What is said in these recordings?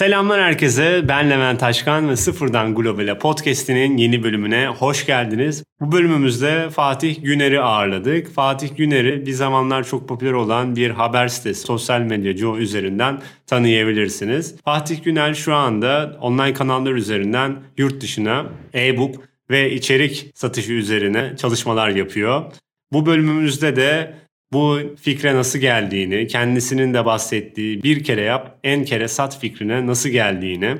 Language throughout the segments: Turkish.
Selamlar herkese. Ben Levent Taşkan ve Sıfırdan Global'e podcast'inin yeni bölümüne hoş geldiniz. Bu bölümümüzde Fatih Güner'i ağırladık. Fatih Güner'i bir zamanlar çok popüler olan bir haber sitesi, sosyal medya Joe üzerinden tanıyabilirsiniz. Fatih Güner şu anda online kanallar üzerinden yurt dışına e-book ve içerik satışı üzerine çalışmalar yapıyor. Bu bölümümüzde de bu fikre nasıl geldiğini, kendisinin de bahsettiği bir kere yap, en kere sat fikrine nasıl geldiğini,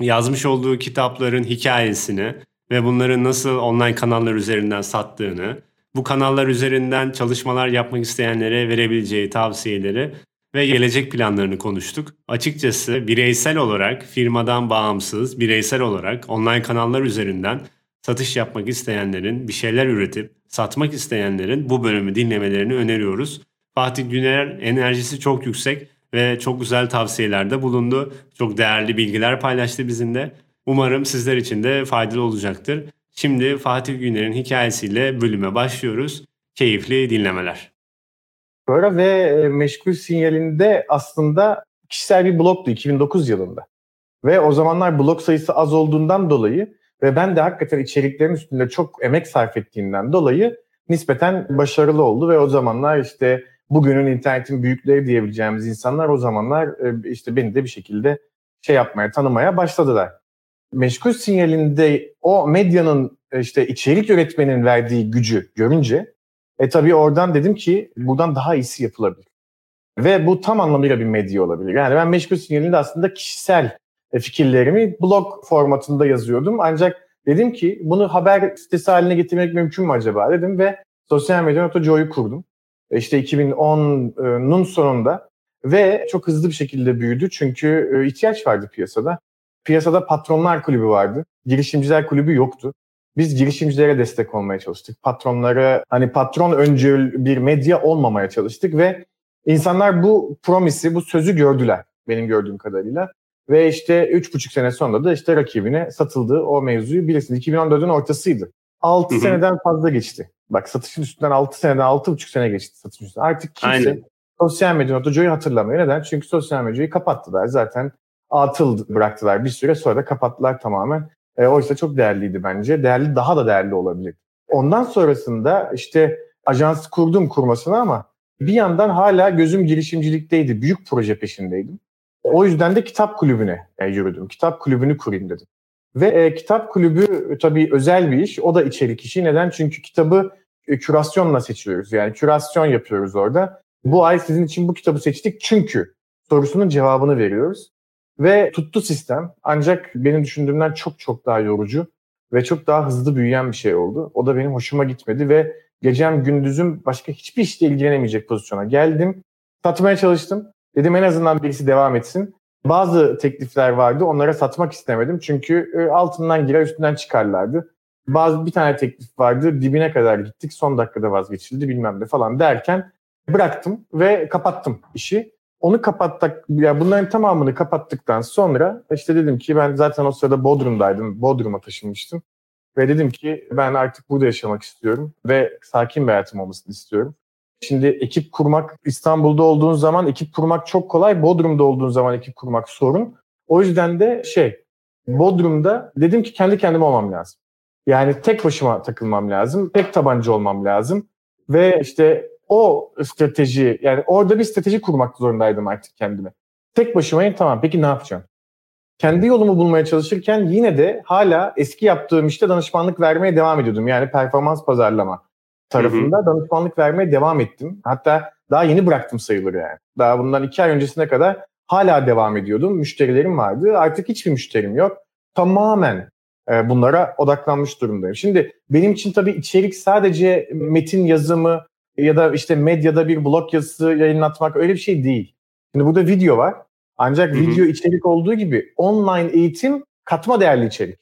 yazmış olduğu kitapların hikayesini ve bunları nasıl online kanallar üzerinden sattığını, bu kanallar üzerinden çalışmalar yapmak isteyenlere verebileceği tavsiyeleri ve gelecek planlarını konuştuk. Açıkçası bireysel olarak firmadan bağımsız, bireysel olarak online kanallar üzerinden satış yapmak isteyenlerin, bir şeyler üretip satmak isteyenlerin bu bölümü dinlemelerini öneriyoruz. Fatih Güner enerjisi çok yüksek ve çok güzel tavsiyelerde bulundu. Çok değerli bilgiler paylaştı bizimle. Umarım sizler için de faydalı olacaktır. Şimdi Fatih Güner'in hikayesiyle bölüme başlıyoruz. Keyifli dinlemeler. Böyle ve e, meşgul sinyalinde aslında kişisel bir blogdu 2009 yılında. Ve o zamanlar blog sayısı az olduğundan dolayı ve ben de hakikaten içeriklerin üstünde çok emek sarf ettiğinden dolayı nispeten başarılı oldu ve o zamanlar işte bugünün internetin büyükleri diyebileceğimiz insanlar o zamanlar e, işte beni de bir şekilde şey yapmaya, tanımaya başladılar. Meşgul sinyalinde o medyanın e, işte içerik üretmenin verdiği gücü görünce e tabii oradan dedim ki buradan daha iyisi yapılabilir. Ve bu tam anlamıyla bir medya olabilir. Yani ben meşgul sinyalinde aslında kişisel fikirlerimi blog formatında yazıyordum. Ancak dedim ki bunu haber sitesi haline getirmek mümkün mü acaba dedim ve sosyal medya Joy'u kurdum. E, işte 2010'un sonunda ve çok hızlı bir şekilde büyüdü çünkü e, ihtiyaç vardı piyasada. Piyasada patronlar kulübü vardı. Girişimciler kulübü yoktu. Biz girişimcilere destek olmaya çalıştık. Patronlara hani patron öncül bir medya olmamaya çalıştık ve insanlar bu promisi, bu sözü gördüler benim gördüğüm kadarıyla. Ve işte üç buçuk sene sonra da işte rakibine satıldığı o mevzuyu bilirsiniz. 2014'ün ortasıydı. 6 seneden fazla geçti. Bak satışın üstünden 6 seneden 6,5 sene geçti satışın üstünden. Artık kimse Aynen. sosyal medya Notoco'yu hatırlamıyor. Neden? Çünkü sosyal medyayı kapattılar. Zaten atıl bıraktılar bir süre sonra da kapattılar tamamen. E, oysa çok değerliydi bence. Değerli daha da değerli olabilir. Ondan sonrasında işte ajans kurdum kurmasını ama bir yandan hala gözüm girişimcilikteydi. Büyük proje peşindeydim. O yüzden de kitap kulübüne e, yürüdüm. Kitap kulübünü kurayım dedim. Ve e, kitap kulübü e, tabii özel bir iş. O da içerik işi. Neden? Çünkü kitabı e, kürasyonla seçiyoruz. Yani kürasyon yapıyoruz orada. Bu ay sizin için bu kitabı seçtik çünkü sorusunun cevabını veriyoruz. Ve tuttu sistem. Ancak benim düşündüğümden çok çok daha yorucu ve çok daha hızlı büyüyen bir şey oldu. O da benim hoşuma gitmedi ve gecem gündüzüm başka hiçbir işle ilgilenemeyecek pozisyona geldim. Satmaya çalıştım. Dedim en azından birisi devam etsin. Bazı teklifler vardı. Onlara satmak istemedim. Çünkü e, altından girer üstünden çıkarlardı. Bazı bir tane teklif vardı. Dibine kadar gittik. Son dakikada vazgeçildi bilmem ne falan derken bıraktım ve kapattım işi. Onu kapattık. Yani bunların tamamını kapattıktan sonra işte dedim ki ben zaten o sırada Bodrum'daydım. Bodrum'a taşınmıştım. Ve dedim ki ben artık burada yaşamak istiyorum ve sakin bir hayatım olmasını istiyorum. Şimdi ekip kurmak İstanbul'da olduğun zaman ekip kurmak çok kolay. Bodrum'da olduğun zaman ekip kurmak sorun. O yüzden de şey Bodrum'da dedim ki kendi kendime olmam lazım. Yani tek başıma takılmam lazım. Tek tabanca olmam lazım. Ve işte o strateji yani orada bir strateji kurmak zorundaydım artık kendime. Tek başımayım tamam peki ne yapacağım? Kendi yolumu bulmaya çalışırken yine de hala eski yaptığım işte danışmanlık vermeye devam ediyordum. Yani performans pazarlama tarafında hı hı. danışmanlık vermeye devam ettim. Hatta daha yeni bıraktım sayılır yani. Daha bundan iki ay öncesine kadar hala devam ediyordum. Müşterilerim vardı. Artık hiçbir müşterim yok. Tamamen e, bunlara odaklanmış durumdayım. Şimdi benim için tabii içerik sadece metin yazımı ya da işte medyada bir blog yazısı yayınlatmak öyle bir şey değil. Şimdi burada video var. Ancak Hı-hı. video içerik olduğu gibi online eğitim katma değerli içerik.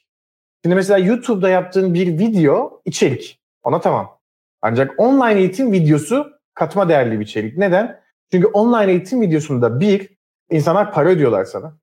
Şimdi mesela YouTube'da yaptığın bir video içerik. Ona tamam. Ancak online eğitim videosu katma değerli bir içerik. Neden? Çünkü online eğitim videosunda bir, insanlar para ödüyorlar sana.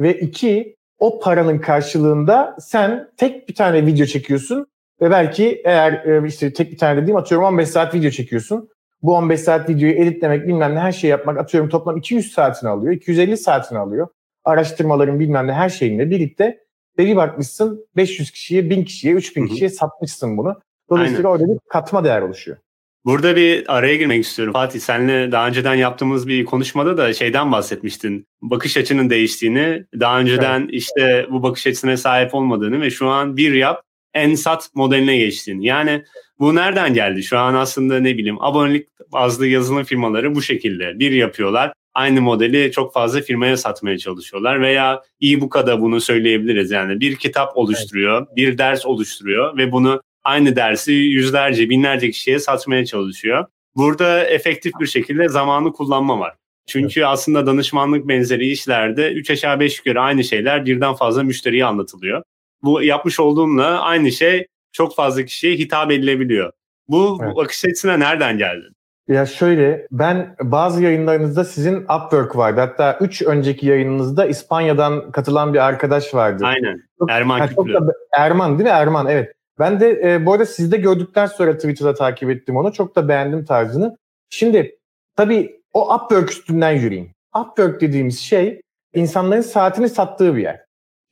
Ve iki, o paranın karşılığında sen tek bir tane video çekiyorsun ve belki eğer e, işte tek bir tane dediğim atıyorum 15 saat video çekiyorsun. Bu 15 saat videoyu editlemek bilmem ne her şeyi yapmak atıyorum toplam 200 saatini alıyor, 250 saatini alıyor. araştırmaların bilmem ne her şeyinle birlikte ve bir bakmışsın 500 kişiye, 1000 kişiye, 3000 kişiye satmışsın bunu. Dolayısıyla Aynen. orada bir katma değer oluşuyor. Burada bir araya girmek istiyorum. Fatih senle daha önceden yaptığımız bir konuşmada da şeyden bahsetmiştin. Bakış açının değiştiğini, daha önceden evet. işte bu bakış açısına sahip olmadığını ve şu an bir yap en sat modeline geçtiğini. Yani bu nereden geldi? Şu an aslında ne bileyim abonelik bazlı yazılım firmaları bu şekilde bir yapıyorlar. Aynı modeli çok fazla firmaya satmaya çalışıyorlar veya e-book'a da bunu söyleyebiliriz. Yani bir kitap oluşturuyor, evet. bir ders oluşturuyor ve bunu aynı dersi yüzlerce, binlerce kişiye satmaya çalışıyor. Burada efektif bir şekilde zamanı kullanma var. Çünkü evet. aslında danışmanlık benzeri işlerde 3 aşağı 5 yukarı aynı şeyler birden fazla müşteriye anlatılıyor. Bu yapmış olduğumla aynı şey çok fazla kişiye hitap edilebiliyor. Bu evet. bakış açısına nereden geldi? Ya şöyle ben bazı yayınlarınızda sizin Upwork vardı. Hatta 3 önceki yayınınızda İspanya'dan katılan bir arkadaş vardı. Aynen. Erman yani Küplü. Erman değil mi? Erman evet. Ben de e, bu arada sizde gördükten sonra Twitter'da takip ettim onu. Çok da beğendim tarzını. Şimdi tabii o Upwork üstünden yürüyeyim. Upwork dediğimiz şey insanların saatini sattığı bir yer.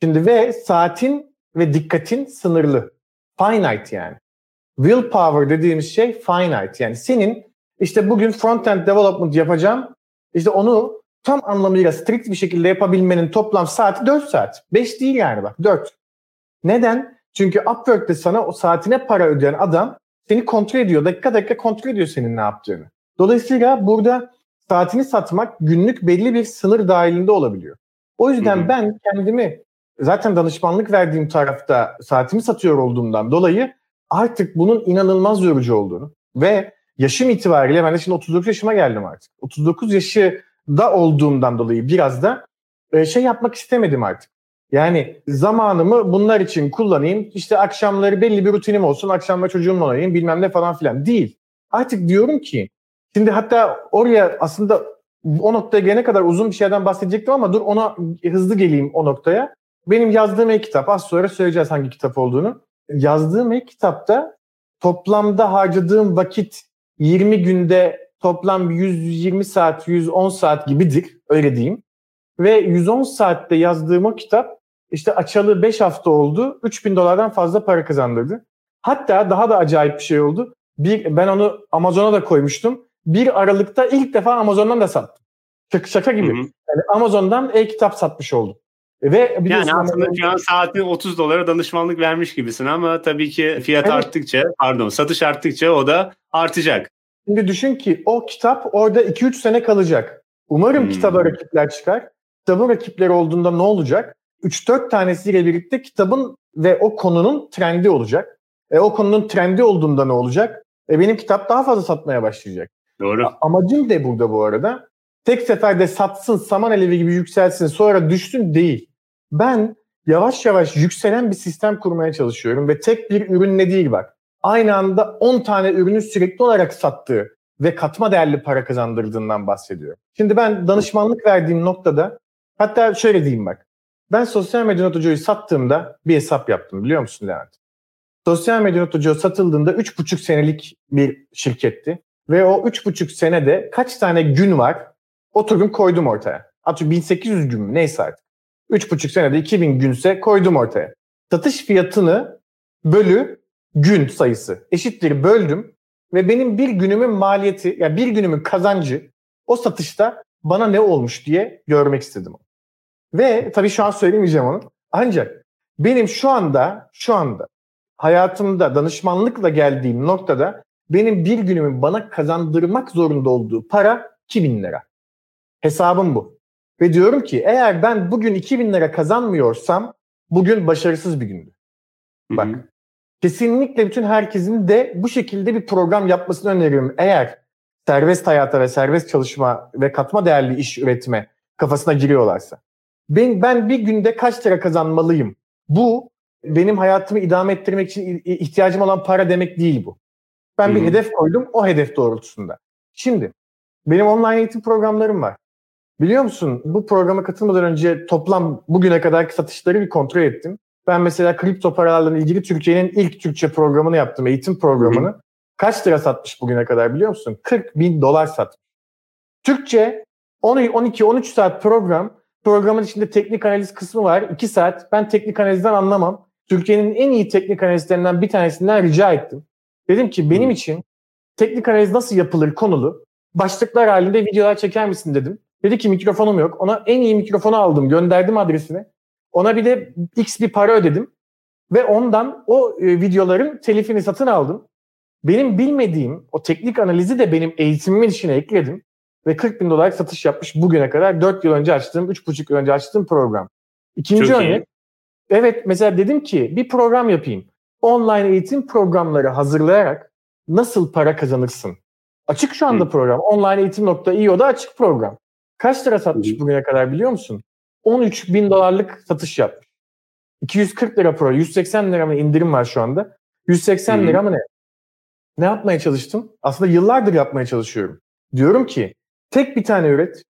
Şimdi ve saatin ve dikkatin sınırlı. Finite yani. Willpower dediğimiz şey finite. Yani senin işte bugün front-end development yapacağım. İşte onu tam anlamıyla strict bir şekilde yapabilmenin toplam saati 4 saat. 5 değil yani bak 4. Neden? Çünkü Upwork'te sana o saatine para ödeyen adam seni kontrol ediyor. Dakika dakika kontrol ediyor senin ne yaptığını. Dolayısıyla burada saatini satmak günlük belli bir sınır dahilinde olabiliyor. O yüzden hı hı. ben kendimi zaten danışmanlık verdiğim tarafta saatimi satıyor olduğumdan dolayı artık bunun inanılmaz yorucu olduğunu ve yaşım itibariyle ben de şimdi 39 yaşıma geldim artık. 39 yaşı da olduğumdan dolayı biraz da e, şey yapmak istemedim artık. Yani zamanımı bunlar için kullanayım. İşte akşamları belli bir rutinim olsun. Akşamları çocuğumla oynayayım bilmem ne falan filan. Değil. Artık diyorum ki şimdi hatta oraya aslında o noktaya gelene kadar uzun bir şeyden bahsedecektim ama dur ona hızlı geleyim o noktaya. Benim yazdığım e-kitap az sonra söyleyeceğiz hangi kitap olduğunu. Yazdığım e-kitapta toplamda harcadığım vakit 20 günde toplam 120 saat, 110 saat gibidir öyle diyeyim. Ve 110 saatte yazdığım o kitap işte açalı 5 hafta oldu. 3000 dolardan fazla para kazandırdı. Hatta daha da acayip bir şey oldu. Bir, ben onu Amazon'a da koymuştum. Bir Aralık'ta ilk defa Amazon'dan da sattım. Şaka, şaka gibi. Hı hı. Yani Amazon'dan e-kitap satmış oldum. Ve yani aslında şu an saatini 30 dolara danışmanlık vermiş gibisin ama tabii ki fiyat evet. arttıkça pardon satış arttıkça o da artacak. Şimdi düşün ki o kitap orada 2-3 sene kalacak. Umarım hmm. kitaba rakipler çıkar. Kitabın rakipleri olduğunda ne olacak? 3-4 tanesiyle birlikte kitabın ve o konunun trendi olacak. E, o konunun trendi olduğunda ne olacak? E, benim kitap daha fazla satmaya başlayacak. Doğru. Amacım de burada bu arada. Tek seferde satsın, saman alevi gibi yükselsin, sonra düşsün değil. Ben yavaş yavaş yükselen bir sistem kurmaya çalışıyorum ve tek bir ürünle değil bak. Aynı anda 10 tane ürünü sürekli olarak sattığı ve katma değerli para kazandırdığından bahsediyorum. Şimdi ben danışmanlık verdiğim noktada hatta şöyle diyeyim bak. Ben sosyal medya notucuyu sattığımda bir hesap yaptım biliyor musun Levent? Sosyal medya notucu satıldığında 3,5 senelik bir şirketti. Ve o 3,5 senede kaç tane gün var oturdum koydum ortaya. Atıyorum 1800 gün mü neyse artık. 3,5 senede 2000 günse koydum ortaya. Satış fiyatını bölü gün sayısı eşittir böldüm ve benim bir günümün maliyeti yani bir günümün kazancı o satışta bana ne olmuş diye görmek istedim. Ve tabii şu an söylemeyeceğim onu. Ancak benim şu anda şu anda hayatımda danışmanlıkla geldiğim noktada benim bir günümün bana kazandırmak zorunda olduğu para 2000 lira. Hesabım bu. Ve diyorum ki eğer ben bugün 2000 lira kazanmıyorsam bugün başarısız bir gündü. Bak hı hı. kesinlikle bütün herkesin de bu şekilde bir program yapmasını öneriyorum. Eğer serbest hayata ve serbest çalışma ve katma değerli iş üretme kafasına giriyorlarsa ben, ben bir günde kaç lira kazanmalıyım? Bu benim hayatımı idame ettirmek için ihtiyacım olan para demek değil bu. Ben Hı-hı. bir hedef koydum o hedef doğrultusunda. Şimdi benim online eğitim programlarım var. Biliyor musun bu programa katılmadan önce toplam bugüne kadarki satışları bir kontrol ettim. Ben mesela kripto paralarla ilgili Türkiye'nin ilk Türkçe programını yaptım, eğitim programını. Hı-hı. Kaç lira satmış bugüne kadar biliyor musun? 40 bin dolar satmış. Türkçe 12-13 saat program Programın içinde teknik analiz kısmı var. 2 saat. Ben teknik analizden anlamam. Türkiye'nin en iyi teknik analistlerinden bir tanesinden rica ettim. Dedim ki benim için teknik analiz nasıl yapılır konulu başlıklar halinde videolar çeker misin dedim. Dedi ki mikrofonum yok. Ona en iyi mikrofonu aldım. Gönderdim adresini. Ona bir de x bir para ödedim. Ve ondan o e, videoların telifini satın aldım. Benim bilmediğim o teknik analizi de benim eğitimimin içine ekledim. Ve 40 bin dolar satış yapmış bugüne kadar 4 yıl önce açtığım, 3,5 yıl önce açtığım program. İkinci Çok örnek. iyi. Evet mesela dedim ki bir program yapayım. Online eğitim programları hazırlayarak nasıl para kazanırsın? Açık şu anda Hı. program. Onlineeğitim.io'da açık program. Kaç lira satmış Hı. bugüne kadar biliyor musun? 13 bin dolarlık satış yapmış. 240 lira pro, 180 lira mı indirim var şu anda. 180 Hı. lira mı ne? Ne yapmaya çalıştım? Aslında yıllardır yapmaya çalışıyorum. Diyorum ki tek bir tane üret,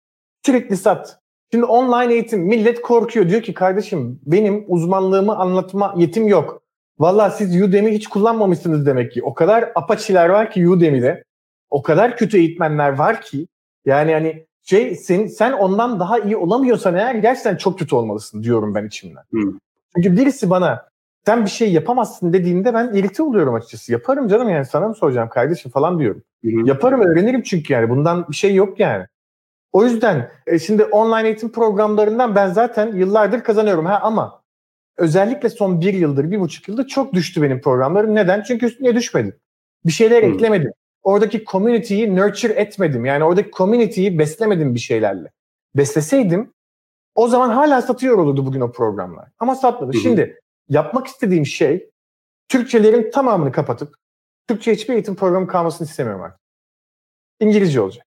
sürekli sat. Şimdi online eğitim millet korkuyor. Diyor ki kardeşim benim uzmanlığımı anlatma yetim yok. Valla siz Udemy hiç kullanmamışsınız demek ki. O kadar apaçiler var ki Udemy'de. O kadar kötü eğitmenler var ki. Yani hani şey sen, sen ondan daha iyi olamıyorsan eğer gerçekten çok kötü olmalısın diyorum ben içimden. Hı. Çünkü birisi bana sen bir şey yapamazsın dediğinde ben irite oluyorum açıkçası. Yaparım canım yani sana mı soracağım kardeşim falan diyorum. Yaparım öğrenirim çünkü yani bundan bir şey yok yani. O yüzden e, şimdi online eğitim programlarından ben zaten yıllardır kazanıyorum ha ama özellikle son bir yıldır, bir buçuk yıldır çok düştü benim programlarım. Neden? Çünkü üstüne düşmedim. Bir şeyler Hı. eklemedim. Oradaki community'yi nurture etmedim. Yani oradaki community'yi beslemedim bir şeylerle. Besleseydim o zaman hala satıyor olurdu bugün o programlar. Ama satmadı. Hı hı. Şimdi yapmak istediğim şey Türkçelerin tamamını kapatıp Türkçe hiçbir eğitim programı kalmasını istemiyorum artık. İngilizce olacak.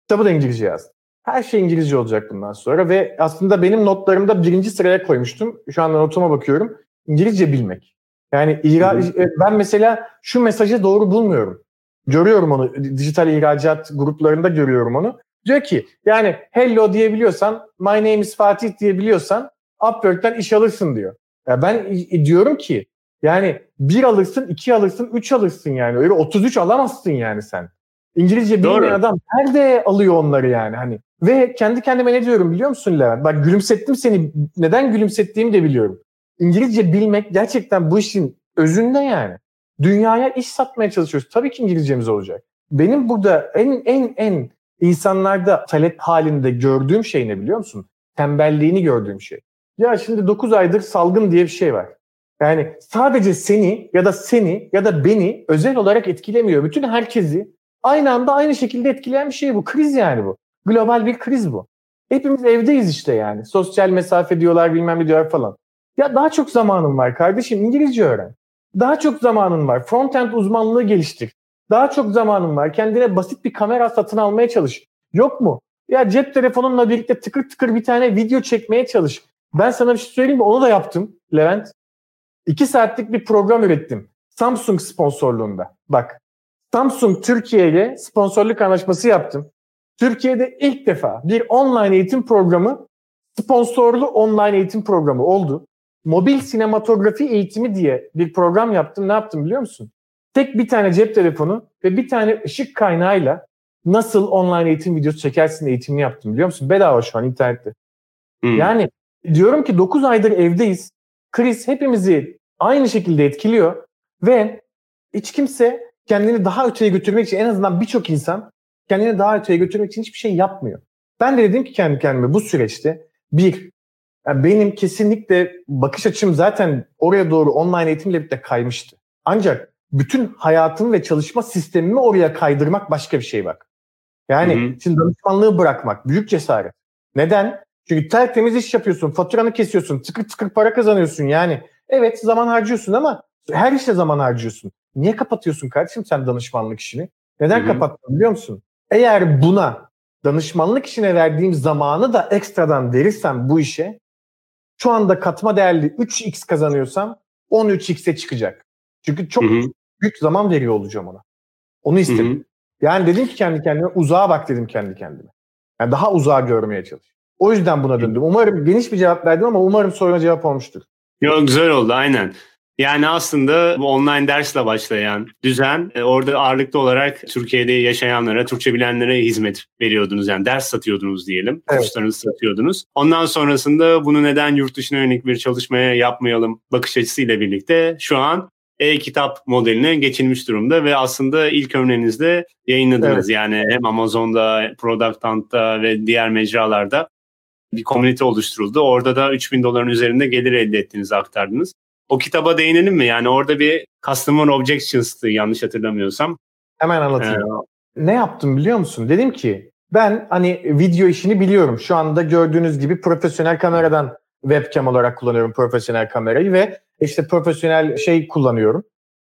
Kitabı da İngilizce yazdım. Her şey İngilizce olacak bundan sonra ve aslında benim notlarımda birinci sıraya koymuştum. Şu anda notuma bakıyorum. İngilizce bilmek. Yani ihra- Hı e, ben mesela şu mesajı doğru bulmuyorum. Görüyorum onu. Dijital ihracat gruplarında görüyorum onu. Diyor ki yani hello diyebiliyorsan, my name is Fatih diyebiliyorsan Upwork'ten iş alırsın diyor. Ya ben diyorum ki yani bir alırsın, iki alırsın, üç alırsın yani. Öyle 33 alamazsın yani sen. İngilizce bilmeyen Doğru. adam nerede alıyor onları yani hani. Ve kendi kendime ne diyorum biliyor musun Levent? Bak gülümsettim seni. Neden gülümsettiğimi de biliyorum. İngilizce bilmek gerçekten bu işin özünde yani. Dünyaya iş satmaya çalışıyoruz. Tabii ki İngilizcemiz olacak. Benim burada en en en insanlarda talep halinde gördüğüm şey ne biliyor musun? Tembelliğini gördüğüm şey. Ya şimdi 9 aydır salgın diye bir şey var. Yani sadece seni ya da seni ya da beni özel olarak etkilemiyor. Bütün herkesi aynı anda aynı şekilde etkileyen bir şey bu. Kriz yani bu. Global bir kriz bu. Hepimiz evdeyiz işte yani. Sosyal mesafe diyorlar bilmem ne diyorlar falan. Ya daha çok zamanın var kardeşim İngilizce öğren. Daha çok zamanın var. Frontend uzmanlığı geliştir. Daha çok zamanın var. Kendine basit bir kamera satın almaya çalış. Yok mu? Ya cep telefonunla birlikte tıkır tıkır bir tane video çekmeye çalış. Ben sana bir şey söyleyeyim mi? Onu da yaptım Levent. İki saatlik bir program ürettim. Samsung sponsorluğunda. Bak Samsung Türkiye ile sponsorluk anlaşması yaptım. Türkiye'de ilk defa bir online eğitim programı sponsorlu online eğitim programı oldu. Mobil sinematografi eğitimi diye bir program yaptım. Ne yaptım biliyor musun? Tek bir tane cep telefonu ve bir tane ışık kaynağıyla nasıl online eğitim videosu çekersin eğitimini yaptım biliyor musun? Bedava şu an internette. Hı. Yani diyorum ki 9 aydır evdeyiz. Kriz hepimizi aynı şekilde etkiliyor ve hiç kimse kendini daha öteye götürmek için en azından birçok insan kendini daha öteye götürmek için hiçbir şey yapmıyor. Ben de dedim ki kendi kendime bu süreçte bir, yani benim kesinlikle bakış açım zaten oraya doğru online eğitimle birlikte kaymıştı. Ancak bütün hayatım ve çalışma sistemimi oraya kaydırmak başka bir şey bak. Yani Hı hı. şimdi danışmanlığı bırakmak büyük cesaret. Neden? Çünkü tertemiz iş yapıyorsun, faturanı kesiyorsun, tıkır tıkır para kazanıyorsun yani. Evet zaman harcıyorsun ama her işte zaman harcıyorsun. Niye kapatıyorsun kardeşim sen danışmanlık işini? Neden Hı hı. kapattın biliyor musun? Eğer buna danışmanlık işine verdiğim zamanı da ekstradan verirsem bu işe şu anda katma değerli 3x kazanıyorsam 13x'e çıkacak. Çünkü çok Hı hı. büyük zaman veriyor olacağım ona. Onu istedim. hı. Yani dedim ki kendi kendime uzağa bak dedim kendi kendime. Yani daha uzağa görmeye çalış. O yüzden buna döndüm. Umarım geniş bir cevap verdim ama umarım soruna cevap olmuştur. Yok güzel oldu aynen. Yani aslında bu online dersle başlayan düzen e, orada ağırlıklı olarak Türkiye'de yaşayanlara, Türkçe bilenlere hizmet veriyordunuz. Yani ders satıyordunuz diyelim. Evet. Kurslarınızı satıyordunuz. Ondan sonrasında bunu neden yurt dışına yönelik bir çalışmaya yapmayalım bakış açısıyla birlikte şu an e-kitap modeline geçilmiş durumda ve aslında ilk örneğinizde yayınladınız. Evet. Yani hem Amazon'da, Product Hunt'ta ve diğer mecralarda bir komünite oluşturuldu. Orada da 3000 doların üzerinde gelir elde ettiğinizi aktardınız. O kitaba değinelim mi? Yani orada bir Customer Objections'tı yanlış hatırlamıyorsam. Hemen anlatayım. Ee, ne yaptım biliyor musun? Dedim ki ben hani video işini biliyorum. Şu anda gördüğünüz gibi profesyonel kameradan webcam olarak kullanıyorum profesyonel kamerayı ve işte profesyonel şey kullanıyorum.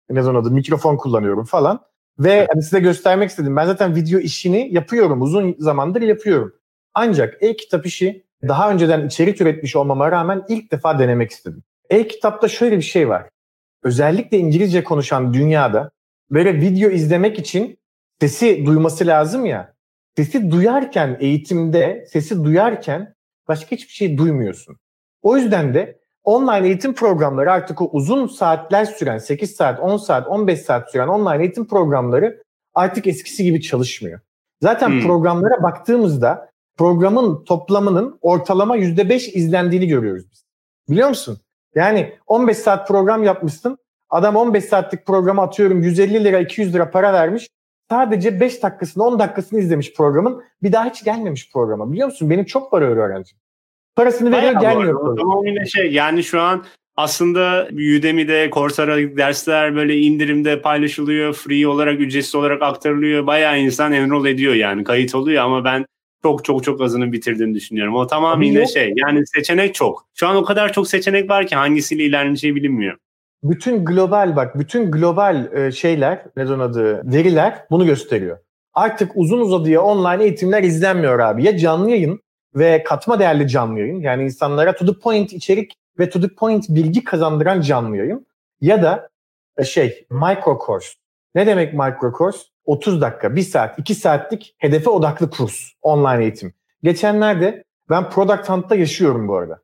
Ne zaman adı mikrofon kullanıyorum falan. Ve hani size göstermek istedim. Ben zaten video işini yapıyorum. Uzun zamandır yapıyorum. Ancak e-kitap işi daha önceden içerik üretmiş olmama rağmen ilk defa denemek istedim. E-kitapta şöyle bir şey var. Özellikle İngilizce konuşan dünyada böyle video izlemek için sesi duyması lazım ya. Sesi duyarken eğitimde, sesi duyarken başka hiçbir şey duymuyorsun. O yüzden de online eğitim programları artık o uzun saatler süren 8 saat, 10 saat, 15 saat süren online eğitim programları artık eskisi gibi çalışmıyor. Zaten hmm. programlara baktığımızda programın toplamının ortalama %5 izlendiğini görüyoruz biz. Biliyor musun? Yani 15 saat program yapmışsın. Adam 15 saatlik programı atıyorum 150 lira 200 lira para vermiş. Sadece 5 dakikasını 10 dakikasını izlemiş programın. Bir daha hiç gelmemiş programa. Biliyor musun? Benim çok para öğrencim. Parasını veriyor gelmiyor. Tamamıyla şey yani şu an aslında Udemy'de, Coursera dersler böyle indirimde paylaşılıyor. Free olarak, ücretsiz olarak aktarılıyor. Bayağı insan enroll ediyor yani. Kayıt oluyor ama ben çok çok çok azını bitirdiğini düşünüyorum. O tamamıyla şey yani seçenek çok. Şu an o kadar çok seçenek var ki hangisiyle ilerleneceği bilinmiyor. Bütün global bak bütün global e, şeyler ne adı veriler bunu gösteriyor. Artık uzun uzadıya online eğitimler izlenmiyor abi. Ya canlı yayın ve katma değerli canlı yayın yani insanlara to the point içerik ve to the point bilgi kazandıran canlı yayın ya da e, şey micro course. Ne demek micro course? 30 dakika, 1 saat, 2 saatlik hedefe odaklı kurs, online eğitim. Geçenlerde ben Product Hunt'ta yaşıyorum bu arada.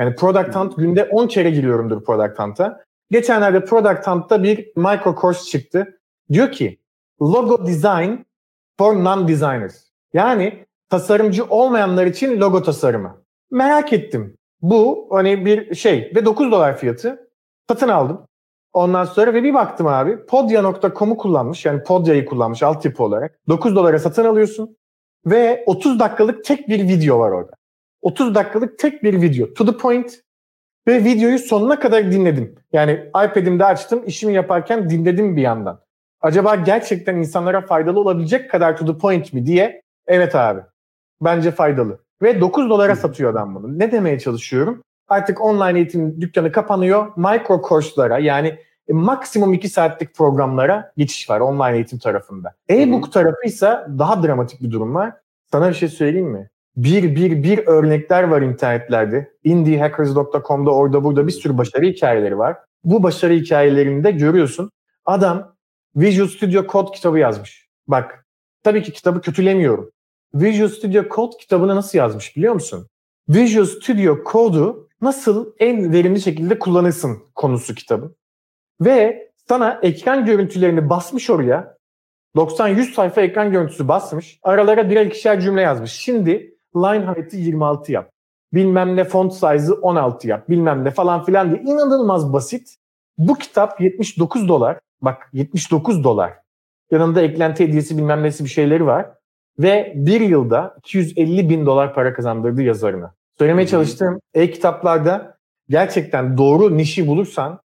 Yani Product Hunt günde 10 kere giriyorumdur Product Hunt'a. Geçenlerde Product Hunt'ta bir micro course çıktı. Diyor ki logo design for non-designers. Yani tasarımcı olmayanlar için logo tasarımı. Merak ettim. Bu hani bir şey ve 9 dolar fiyatı. Satın aldım. Ondan sonra ve bir baktım abi podya.com'u kullanmış yani Podya'yı kullanmış altyapı olarak. 9 dolara satın alıyorsun ve 30 dakikalık tek bir video var orada. 30 dakikalık tek bir video. To the point. Ve videoyu sonuna kadar dinledim. Yani iPad'imde açtım, işimi yaparken dinledim bir yandan. Acaba gerçekten insanlara faydalı olabilecek kadar to the point mi diye? Evet abi. Bence faydalı. Ve 9 dolara satıyor adam bunu. Ne demeye çalışıyorum? Artık online eğitim dükkanı kapanıyor. Micro kurslara yani e, maksimum 2 saatlik programlara geçiş var online eğitim tarafında. E-book tarafı ise daha dramatik bir durum var. Sana bir şey söyleyeyim mi? Bir bir bir örnekler var internetlerde. indiehackers.com'da orada burada bir sürü başarı hikayeleri var. Bu başarı hikayelerinde görüyorsun. Adam Visual Studio Code kitabı yazmış. Bak tabii ki kitabı kötülemiyorum. Visual Studio Code kitabını nasıl yazmış biliyor musun? Visual Studio Code'u nasıl en verimli şekilde kullanırsın konusu kitabın. Ve sana ekran görüntülerini basmış oraya. 90-100 sayfa ekran görüntüsü basmış. Aralara birer ikişer cümle yazmış. Şimdi line height'ı 26 yap. Bilmem ne font size'ı 16 yap. Bilmem ne falan filan diye. inanılmaz basit. Bu kitap 79 dolar. Bak 79 dolar. Yanında eklenti hediyesi bilmem nesi bir şeyleri var. Ve bir yılda 250 bin dolar para kazandırdı yazarına. Söylemeye çalıştığım e-kitaplarda gerçekten doğru nişi bulursan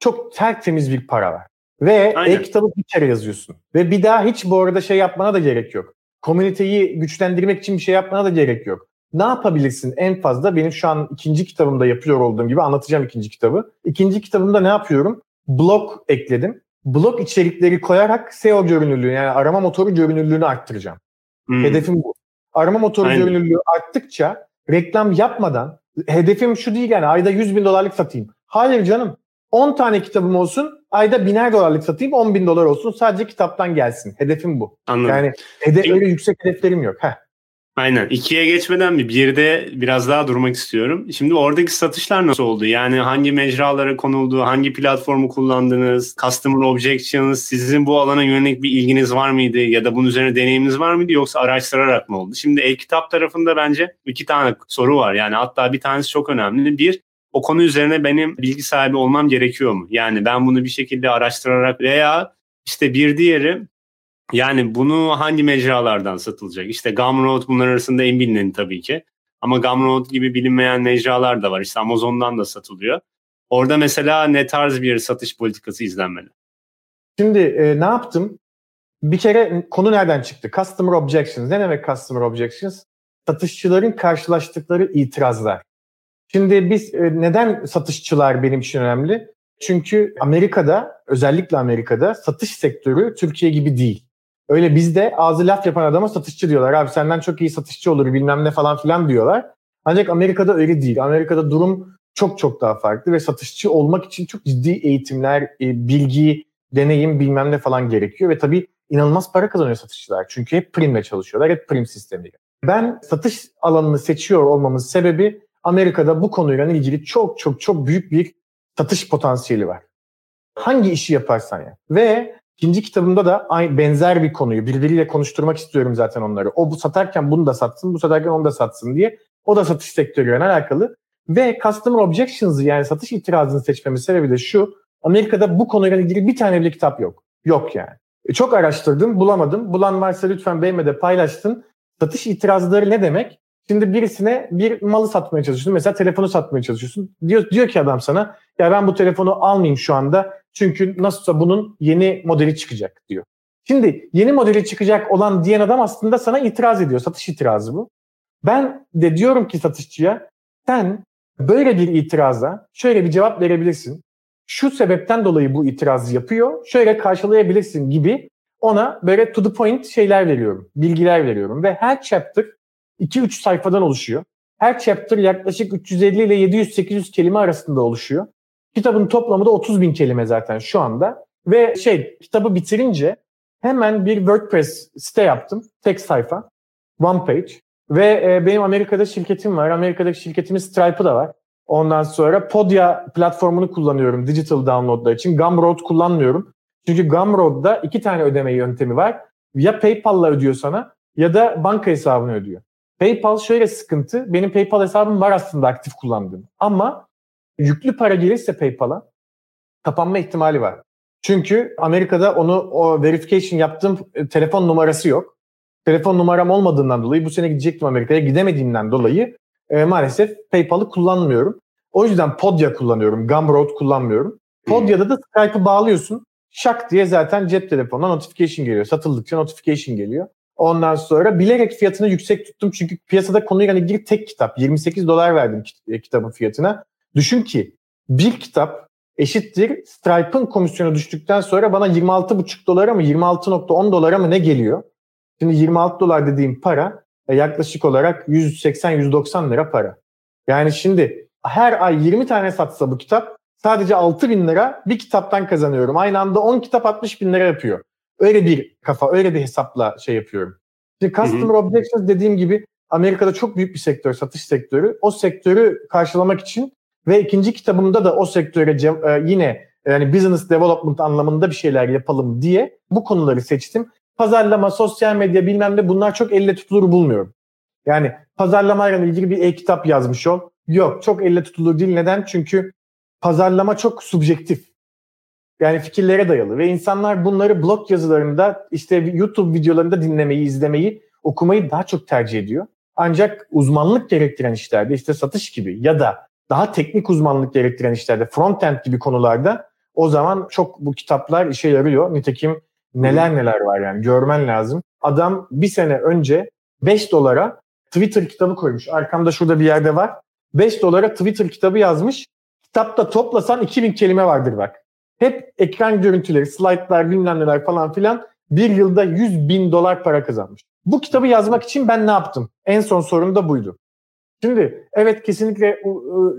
çok tertemiz bir para var. Ve e-kitabı bir kere yazıyorsun. Ve bir daha hiç bu arada şey yapmana da gerek yok. Komüniteyi güçlendirmek için bir şey yapmana da gerek yok. Ne yapabilirsin en fazla? Benim şu an ikinci kitabımda yapıyor olduğum gibi anlatacağım ikinci kitabı. İkinci kitabımda ne yapıyorum? Blog ekledim. Blog içerikleri koyarak SEO görünürlüğü yani arama motoru görünürlüğünü arttıracağım. Hmm. Hedefim bu. Arama motoru Aynen. görünürlüğü arttıkça reklam yapmadan hedefim şu değil yani ayda 100 bin dolarlık satayım. Hayır canım 10 tane kitabım olsun ayda biner dolarlık satayım 10 bin dolar olsun sadece kitaptan gelsin. Hedefim bu. Anladım. Yani hedef, öyle yüksek hedeflerim yok. Heh. Aynen. İkiye geçmeden bir birde biraz daha durmak istiyorum. Şimdi oradaki satışlar nasıl oldu? Yani hangi mecralara konuldu? Hangi platformu kullandınız? Customer Objections sizin bu alana yönelik bir ilginiz var mıydı? Ya da bunun üzerine deneyiminiz var mıydı? Yoksa araştırarak mı oldu? Şimdi e-kitap tarafında bence iki tane soru var. Yani hatta bir tanesi çok önemli. Bir, o konu üzerine benim bilgi sahibi olmam gerekiyor mu? Yani ben bunu bir şekilde araştırarak veya işte bir diğeri yani bunu hangi mecralardan satılacak? İşte Gumroad bunlar arasında en bilineni tabii ki. Ama Gumroad gibi bilinmeyen mecralar da var. İşte Amazon'dan da satılıyor. Orada mesela ne tarz bir satış politikası izlenmeli? Şimdi e, ne yaptım? Bir kere konu nereden çıktı? Customer Objections. Ne demek Customer Objections? Satışçıların karşılaştıkları itirazlar. Şimdi biz e, neden satışçılar benim için önemli? Çünkü Amerika'da özellikle Amerika'da satış sektörü Türkiye gibi değil. Öyle bizde ağzı laf yapan adama satışçı diyorlar. Abi senden çok iyi satışçı olur bilmem ne falan filan diyorlar. Ancak Amerika'da öyle değil. Amerika'da durum çok çok daha farklı ve satışçı olmak için çok ciddi eğitimler, e, bilgi, deneyim bilmem ne falan gerekiyor. Ve tabii inanılmaz para kazanıyor satışçılar. Çünkü hep primle çalışıyorlar, hep prim sistemiyle. Ben satış alanını seçiyor olmamın sebebi Amerika'da bu konuyla ilgili çok çok çok büyük bir satış potansiyeli var. Hangi işi yaparsan ya. Ve ikinci kitabımda da aynı benzer bir konuyu birbiriyle konuşturmak istiyorum zaten onları. O bu satarken bunu da satsın, bu satarken onu da satsın diye. O da satış sektörüyle alakalı. Ve Customer Objections'ı yani satış itirazını seçmemin sebebi de şu. Amerika'da bu konuyla ilgili bir tane bile kitap yok. Yok yani. E, çok araştırdım, bulamadım. Bulan varsa lütfen benimle paylaştın. Satış itirazları ne demek? Şimdi birisine bir malı satmaya çalışıyorsun. Mesela telefonu satmaya çalışıyorsun. Diyor, diyor ki adam sana ya ben bu telefonu almayayım şu anda. Çünkü nasılsa bunun yeni modeli çıkacak diyor. Şimdi yeni modeli çıkacak olan diyen adam aslında sana itiraz ediyor. Satış itirazı bu. Ben de diyorum ki satışçıya sen böyle bir itiraza şöyle bir cevap verebilirsin. Şu sebepten dolayı bu itirazı yapıyor. Şöyle karşılayabilirsin gibi ona böyle to the point şeyler veriyorum. Bilgiler veriyorum. Ve her chapter 2-3 sayfadan oluşuyor. Her chapter yaklaşık 350 ile 700-800 kelime arasında oluşuyor. Kitabın toplamı da 30 bin kelime zaten şu anda. Ve şey kitabı bitirince hemen bir WordPress site yaptım. Tek sayfa. One page. Ve e, benim Amerika'da şirketim var. Amerika'daki şirketimin Stripe'ı da var. Ondan sonra Podia platformunu kullanıyorum digital downloadlar için. Gumroad kullanmıyorum. Çünkü Gumroad'da iki tane ödeme yöntemi var. Ya PayPal'la ödüyor sana ya da banka hesabını ödüyor. PayPal şöyle sıkıntı. Benim PayPal hesabım var aslında aktif kullandığım. Ama yüklü para gelirse PayPal'a kapanma ihtimali var. Çünkü Amerika'da onu o verification yaptığım e, telefon numarası yok. Telefon numaram olmadığından dolayı bu sene gidecektim Amerika'ya gidemediğimden dolayı e, maalesef PayPal'ı kullanmıyorum. O yüzden Podia kullanıyorum. Gumroad kullanmıyorum. Podia'da da Skype'ı bağlıyorsun. Şak diye zaten cep telefonuna notification geliyor. Satıldıkça notification geliyor. Ondan sonra bilerek fiyatını yüksek tuttum çünkü piyasada konuyla ilgili tek kitap. 28 dolar verdim e, kitabın fiyatına. Düşün ki bir kitap eşittir Stripe'ın komisyonu düştükten sonra bana 26,5 dolara mı 26.10 dolara mı ne geliyor? Şimdi 26 dolar dediğim para e, yaklaşık olarak 180-190 lira para. Yani şimdi her ay 20 tane satsa bu kitap sadece 6 bin lira bir kitaptan kazanıyorum. Aynı anda 10 kitap 60 bin lira yapıyor. Öyle bir kafa, öyle bir hesapla şey yapıyorum. Şimdi Customer Objections dediğim gibi Amerika'da çok büyük bir sektör, satış sektörü. O sektörü karşılamak için ve ikinci kitabımda da o sektöre e, yine yani business development anlamında bir şeyler yapalım diye bu konuları seçtim. Pazarlama, sosyal medya bilmem ne bunlar çok elle tutulur bulmuyorum. Yani pazarlamayla ilgili bir e-kitap yazmış ol. Yok çok elle tutulur değil. Neden? Çünkü pazarlama çok subjektif. Yani fikirlere dayalı ve insanlar bunları blog yazılarında işte YouTube videolarında dinlemeyi, izlemeyi, okumayı daha çok tercih ediyor. Ancak uzmanlık gerektiren işlerde işte satış gibi ya da daha teknik uzmanlık gerektiren işlerde frontend gibi konularda o zaman çok bu kitaplar işe yarıyor. Nitekim neler neler var yani görmen lazım. Adam bir sene önce 5 dolara Twitter kitabı koymuş. Arkamda şurada bir yerde var. 5 dolara Twitter kitabı yazmış. Kitapta toplasan 2000 kelime vardır bak. Hep ekran görüntüleri, slaytlar, bilmem neler falan filan bir yılda 100 bin dolar para kazanmış. Bu kitabı yazmak için ben ne yaptım? En son sorum da buydu. Şimdi evet kesinlikle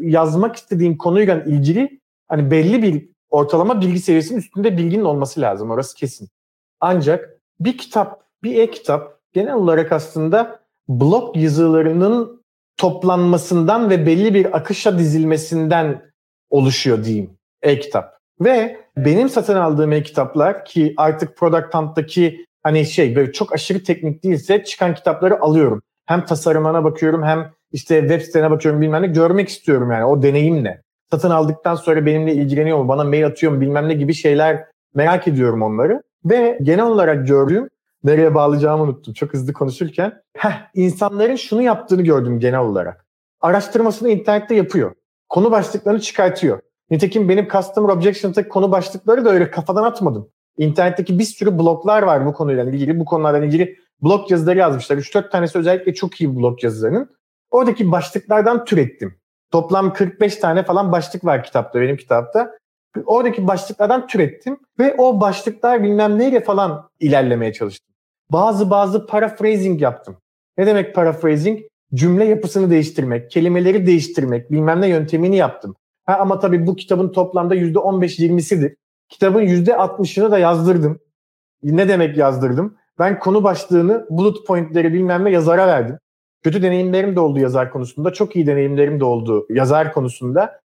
yazmak istediğin konuyla ilgili hani belli bir ortalama bilgi seviyesinin üstünde bilginin olması lazım. Orası kesin. Ancak bir kitap, bir e-kitap genel olarak aslında blog yazılarının toplanmasından ve belli bir akışa dizilmesinden oluşuyor diyeyim e-kitap. Ve benim satın aldığım e-kitaplar ki artık Product Hunt'taki hani şey böyle çok aşırı teknik değilse çıkan kitapları alıyorum. Hem tasarımına bakıyorum hem işte web sitene bakıyorum bilmem ne görmek istiyorum yani o deneyim ne. Satın aldıktan sonra benimle ilgileniyor mu, bana mail atıyor mu bilmem ne gibi şeyler merak ediyorum onları. Ve genel olarak gördüğüm, nereye bağlayacağımı unuttum çok hızlı konuşurken. Heh, insanların şunu yaptığını gördüm genel olarak. Araştırmasını internette yapıyor. Konu başlıklarını çıkartıyor. Nitekim benim Customer Objection'daki konu başlıkları da öyle kafadan atmadım. İnternetteki bir sürü bloglar var bu konuyla ilgili. Bu konularla ilgili blog yazıları yazmışlar. 3-4 tanesi özellikle çok iyi blog yazılarının. Oradaki başlıklardan türettim. Toplam 45 tane falan başlık var kitapta, benim kitapta. Oradaki başlıklardan türettim ve o başlıklar bilmem neyle falan ilerlemeye çalıştım. Bazı bazı paraphrasing yaptım. Ne demek paraphrasing? Cümle yapısını değiştirmek, kelimeleri değiştirmek, bilmem ne yöntemini yaptım. Ha, ama tabii bu kitabın toplamda %15-20'sidir. Kitabın %60'ını da yazdırdım. Ne demek yazdırdım? Ben konu başlığını, bullet pointleri bilmem ne yazara verdim. Kötü deneyimlerim de oldu yazar konusunda. Çok iyi deneyimlerim de oldu yazar konusunda.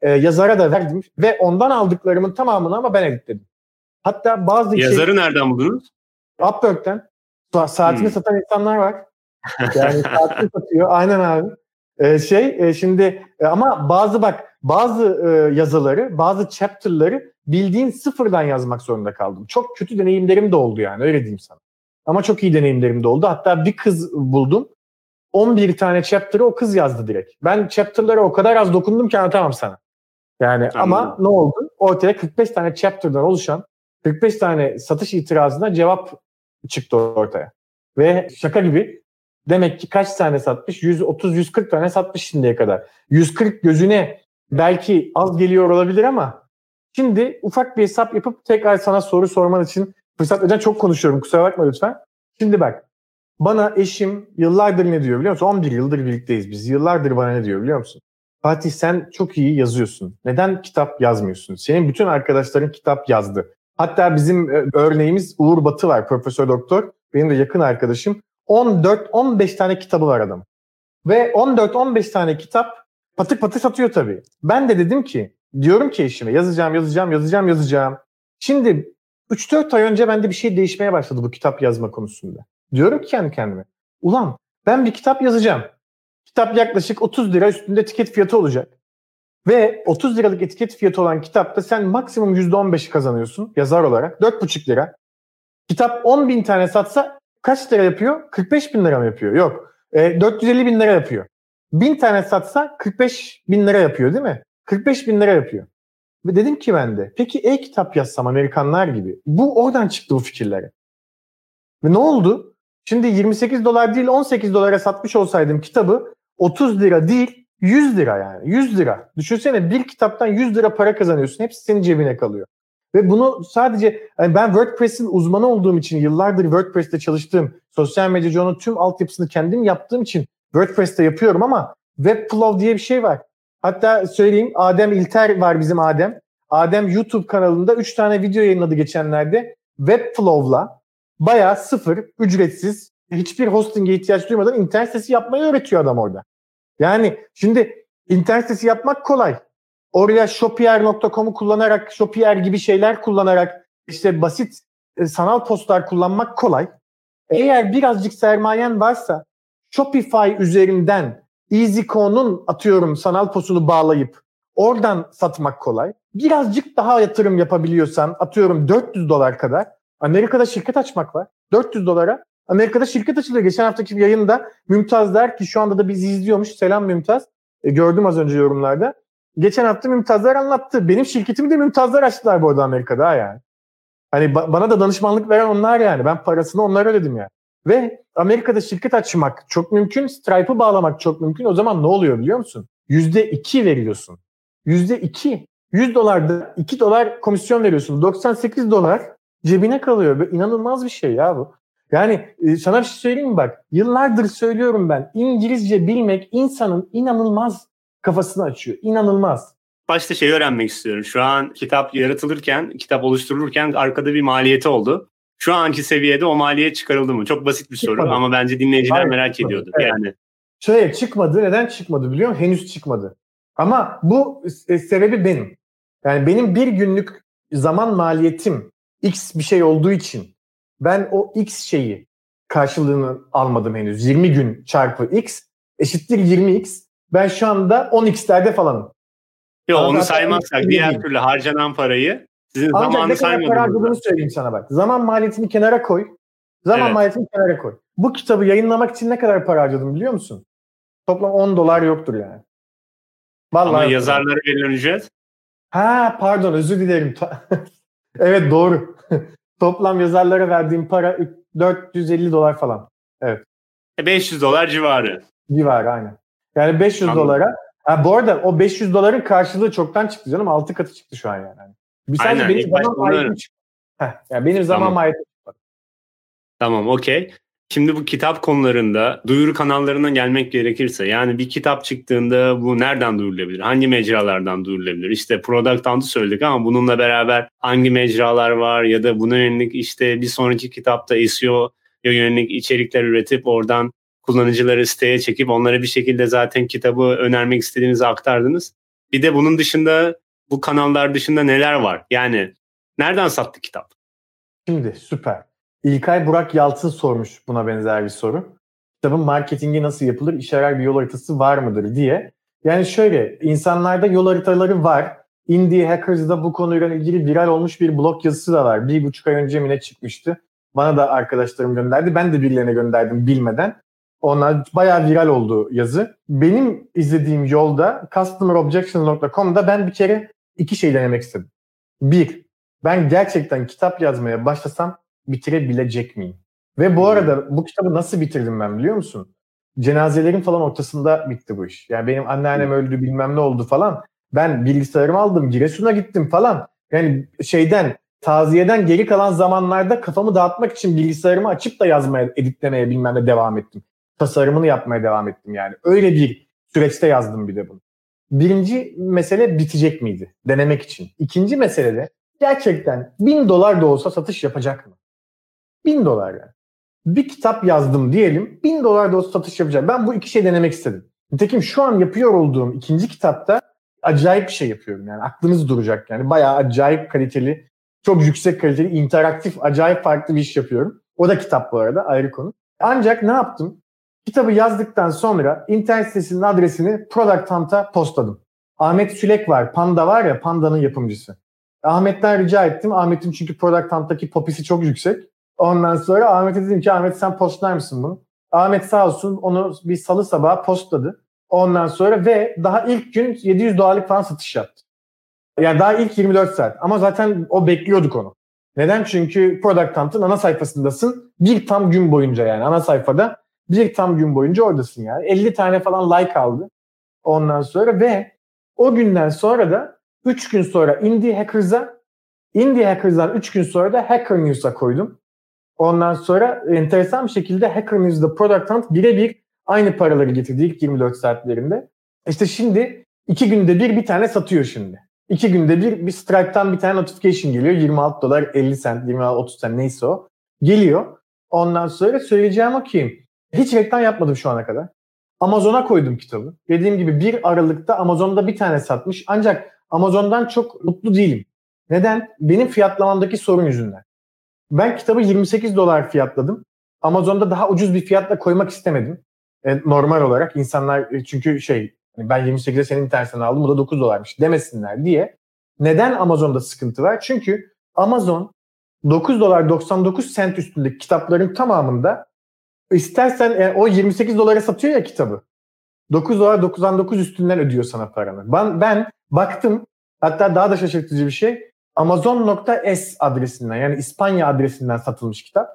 Ee, yazara da verdim ve ondan aldıklarımın tamamını ama ben editledim. Hatta bazı Yazarı şey, nereden buldunuz? Upwork'ten. Saatini hmm. satan insanlar var. Yani saatini satıyor. Aynen abi. Ee, şey e, şimdi e, ama bazı bak bazı e, yazıları, bazı chapter'ları bildiğin sıfırdan yazmak zorunda kaldım. Çok kötü deneyimlerim de oldu yani öyle diyeyim sana. Ama çok iyi deneyimlerim de oldu. Hatta bir kız buldum. 11 tane chapter'ı o kız yazdı direkt. Ben chapter'lara o kadar az dokundum ki anlatamam sana. Yani Anladım. ama ne oldu? Ortaya 45 tane chapter'dan oluşan 45 tane satış itirazına cevap çıktı ortaya. Ve şaka gibi demek ki kaç tane satmış? 130-140 tane satmış şimdiye kadar. 140 gözüne belki az geliyor olabilir ama şimdi ufak bir hesap yapıp tekrar sana soru sorman için fırsat vereceğim. Çok konuşuyorum kusura bakma lütfen. Şimdi bak bana eşim yıllardır ne diyor biliyor musun? 11 yıldır birlikteyiz biz. Yıllardır bana ne diyor biliyor musun? Fatih sen çok iyi yazıyorsun. Neden kitap yazmıyorsun? Senin bütün arkadaşların kitap yazdı. Hatta bizim e, örneğimiz Uğur Batı var, profesör doktor. Benim de yakın arkadaşım. 14-15 tane kitabı var adam. Ve 14-15 tane kitap patır patır satıyor tabii. Ben de dedim ki, diyorum ki eşime yazacağım, yazacağım, yazacağım, yazacağım. Şimdi 3-4 ay önce bende bir şey değişmeye başladı bu kitap yazma konusunda. Diyorum ki kendi kendime. Ulan ben bir kitap yazacağım. Kitap yaklaşık 30 lira üstünde etiket fiyatı olacak. Ve 30 liralık etiket fiyatı olan kitapta sen maksimum %15'i kazanıyorsun yazar olarak. 4,5 lira. Kitap 10 bin tane satsa kaç lira yapıyor? 45 bin lira mı yapıyor? Yok. E, 450 bin lira yapıyor. 1000 tane satsa 45 bin lira yapıyor değil mi? 45 bin lira yapıyor. Ve dedim ki ben de peki e-kitap yazsam Amerikanlar gibi. Bu oradan çıktı bu fikirleri. Ve ne oldu? Şimdi 28 dolar değil 18 dolara satmış olsaydım kitabı 30 lira değil 100 lira yani 100 lira. Düşünsene bir kitaptan 100 lira para kazanıyorsun. Hepsi senin cebine kalıyor. Ve bunu sadece yani ben WordPress'in uzmanı olduğum için yıllardır WordPress'te çalıştığım, sosyal medyacı onun tüm altyapısını kendim yaptığım için WordPress'te yapıyorum ama Webflow diye bir şey var. Hatta söyleyeyim Adem İlter var bizim Adem. Adem YouTube kanalında 3 tane video yayınladı geçenlerde. Webflow'la bayağı sıfır, ücretsiz, hiçbir hosting'e ihtiyaç duymadan internet sitesi yapmayı öğretiyor adam orada. Yani şimdi internet sitesi yapmak kolay. Oraya shopier.com'u kullanarak, Shopier gibi şeyler kullanarak işte basit e, sanal postlar kullanmak kolay. Eğer birazcık sermayen varsa Shopify üzerinden EasyCo'nun atıyorum sanal postunu bağlayıp oradan satmak kolay. Birazcık daha yatırım yapabiliyorsan atıyorum 400 dolar kadar Amerika'da şirket açmak var. 400 dolara. Amerika'da şirket açılıyor. Geçen haftaki bir yayında Mümtaz der ki şu anda da bizi izliyormuş. Selam Mümtaz. E, gördüm az önce yorumlarda. Geçen hafta Mümtazlar anlattı. Benim şirketimi de Mümtazlar açtılar bu arada Amerika'da yani. Hani ba- bana da danışmanlık veren onlar yani. Ben parasını onlara ödedim yani. Ve Amerika'da şirket açmak çok mümkün. Stripe'ı bağlamak çok mümkün. O zaman ne oluyor biliyor musun? %2 veriyorsun. %2. 100 dolarda 2 dolar komisyon veriyorsun. 98 dolar cebine kalıyor. Böyle inanılmaz bir şey ya bu. Yani e, sana bir şey söyleyeyim mi bak? Yıllardır söylüyorum ben. İngilizce bilmek insanın inanılmaz kafasını açıyor. İnanılmaz. Başta şey öğrenmek istiyorum. Şu an kitap yaratılırken, kitap oluşturulurken arkada bir maliyeti oldu. şu anki seviyede o maliyet çıkarıldı mı? Çok basit bir soru çıkmadı. ama bence dinleyiciler Hayır, merak çıkmadı. ediyordu. Evet. Yani Şöyle çıkmadı. Neden çıkmadı biliyor musun? Henüz çıkmadı. Ama bu e, sebebi benim. Yani benim bir günlük zaman maliyetim X bir şey olduğu için ben o X şeyi karşılığını almadım henüz. 20 gün çarpı X eşittir 20X. Ben şu anda 10X'lerde falanım. Yok onu saymazsak diğer değil. türlü harcanan parayı sizin Ancak zamanı saymadınız. Ancak ne kadar söyleyeyim sana bak. Zaman maliyetini kenara koy. Zaman evet. maliyetini kenara koy. Bu kitabı yayınlamak için ne kadar para harcadım biliyor musun? Toplam 10 dolar yoktur yani. Vallahi Ama yazarlara verilen ücret? Ha pardon özür dilerim. evet doğru. Toplam yazarlara verdiğim para 450 dolar falan. Evet. 500 e, dolar civarı. Civarı aynen. Yani 500 Anladım. dolara. Ha, bu arada o 500 doların karşılığı çoktan çıktı canım. 6 katı çıktı şu an yani. Bir aynen. Benim zaman mahiyetim çıktı. Heh, yani benim zaman tamam. mahiyetim çıktı. Tamam okey. Şimdi bu kitap konularında duyuru kanallarına gelmek gerekirse yani bir kitap çıktığında bu nereden duyurulabilir? Hangi mecralardan duyurulabilir? İşte Product Hunt'ı söyledik ama bununla beraber hangi mecralar var ya da buna yönelik işte bir sonraki kitapta SEO yönelik içerikler üretip oradan kullanıcıları siteye çekip onlara bir şekilde zaten kitabı önermek istediğinizi aktardınız. Bir de bunun dışında bu kanallar dışında neler var? Yani nereden sattı kitap? Şimdi süper. İlkay Burak Yalçın sormuş buna benzer bir soru. Kitabın marketingi nasıl yapılır, işe yarar bir yol haritası var mıdır diye. Yani şöyle, insanlarda yol haritaları var. Indie Hackers'da bu konuyla ilgili viral olmuş bir blog yazısı da var. Bir buçuk ay önce mi çıkmıştı. Bana da arkadaşlarım gönderdi. Ben de birilerine gönderdim bilmeden. Onlar bayağı viral oldu yazı. Benim izlediğim yolda customerobjections.com'da ben bir kere iki şey denemek istedim. Bir, ben gerçekten kitap yazmaya başlasam bitirebilecek miyim? Ve bu arada bu kitabı nasıl bitirdim ben biliyor musun? Cenazelerin falan ortasında bitti bu iş. Yani benim anneannem öldü bilmem ne oldu falan. Ben bilgisayarımı aldım Giresun'a gittim falan. Yani şeyden taziyeden geri kalan zamanlarda kafamı dağıtmak için bilgisayarımı açıp da yazmaya, editlemeye bilmem ne devam ettim. Tasarımını yapmaya devam ettim yani. Öyle bir süreçte yazdım bir de bunu. Birinci mesele bitecek miydi? Denemek için. İkinci mesele de gerçekten bin dolar da olsa satış yapacak mı? Bin dolar yani. Bir kitap yazdım diyelim. Bin dolar da olsa satış yapacağım. Ben bu iki şey denemek istedim. Nitekim şu an yapıyor olduğum ikinci kitapta acayip bir şey yapıyorum. Yani aklınız duracak yani. Bayağı acayip kaliteli, çok yüksek kaliteli, interaktif, acayip farklı bir iş yapıyorum. O da kitap bu arada ayrı konu. Ancak ne yaptım? Kitabı yazdıktan sonra internet sitesinin adresini Product Hunt'a postladım. Ahmet Sülek var. Panda var ya Panda'nın yapımcısı. Ahmet'ten rica ettim. Ahmet'in çünkü Product Hunt'taki popisi çok yüksek. Ondan sonra Ahmet'e dedim ki Ahmet sen postlar mısın bunu? Ahmet sağ olsun onu bir salı sabahı postladı. Ondan sonra ve daha ilk gün 700 dolarlık falan satış yaptı. Yani daha ilk 24 saat. Ama zaten o bekliyorduk onu. Neden? Çünkü Product Hunt'ın ana sayfasındasın. Bir tam gün boyunca yani ana sayfada bir tam gün boyunca oradasın yani. 50 tane falan like aldı. Ondan sonra ve o günden sonra da 3 gün sonra Indie Hackers'a Indie Hackers'dan 3 gün sonra da Hacker News'a koydum. Ondan sonra enteresan bir şekilde Hacker News'da Product Hunt birebir aynı paraları getirdi ilk 24 saatlerinde. İşte şimdi iki günde bir bir tane satıyor şimdi. İki günde bir bir Stripe'tan bir tane notification geliyor. 26 dolar 50 cent, 26 30 cent neyse o. Geliyor. Ondan sonra söyleyeceğim o ki hiç reklam yapmadım şu ana kadar. Amazon'a koydum kitabı. Dediğim gibi bir Aralık'ta Amazon'da bir tane satmış. Ancak Amazon'dan çok mutlu değilim. Neden? Benim fiyatlamamdaki sorun yüzünden. Ben kitabı 28 dolar fiyatladım. Amazon'da daha ucuz bir fiyatla koymak istemedim. E, normal olarak insanlar e, çünkü şey hani ben 28'e senin internetten aldım bu da 9 dolarmış demesinler diye. Neden Amazon'da sıkıntı var? Çünkü Amazon 9 dolar 99 sent üstündeki kitapların tamamında istersen yani e, o 28 dolara satıyor ya kitabı. 9 dolar 99 üstünden ödüyor sana paranı. Ben, ben baktım hatta daha da şaşırtıcı bir şey. Amazon.es adresinden yani İspanya adresinden satılmış kitap.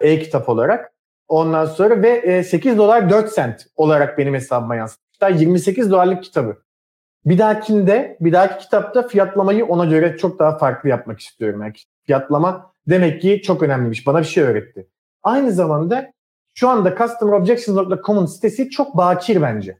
E-kitap olarak. Ondan sonra ve 8 e, dolar 4 sent olarak benim hesabıma yansıtmışlar. 28 dolarlık kitabı. Bir dahakinde, bir dahaki kitapta fiyatlamayı ona göre çok daha farklı yapmak istiyorum. Yani fiyatlama demek ki çok önemliymiş. Bana bir şey öğretti. Aynı zamanda şu anda customerobjections.com'un sitesi çok bakir bence.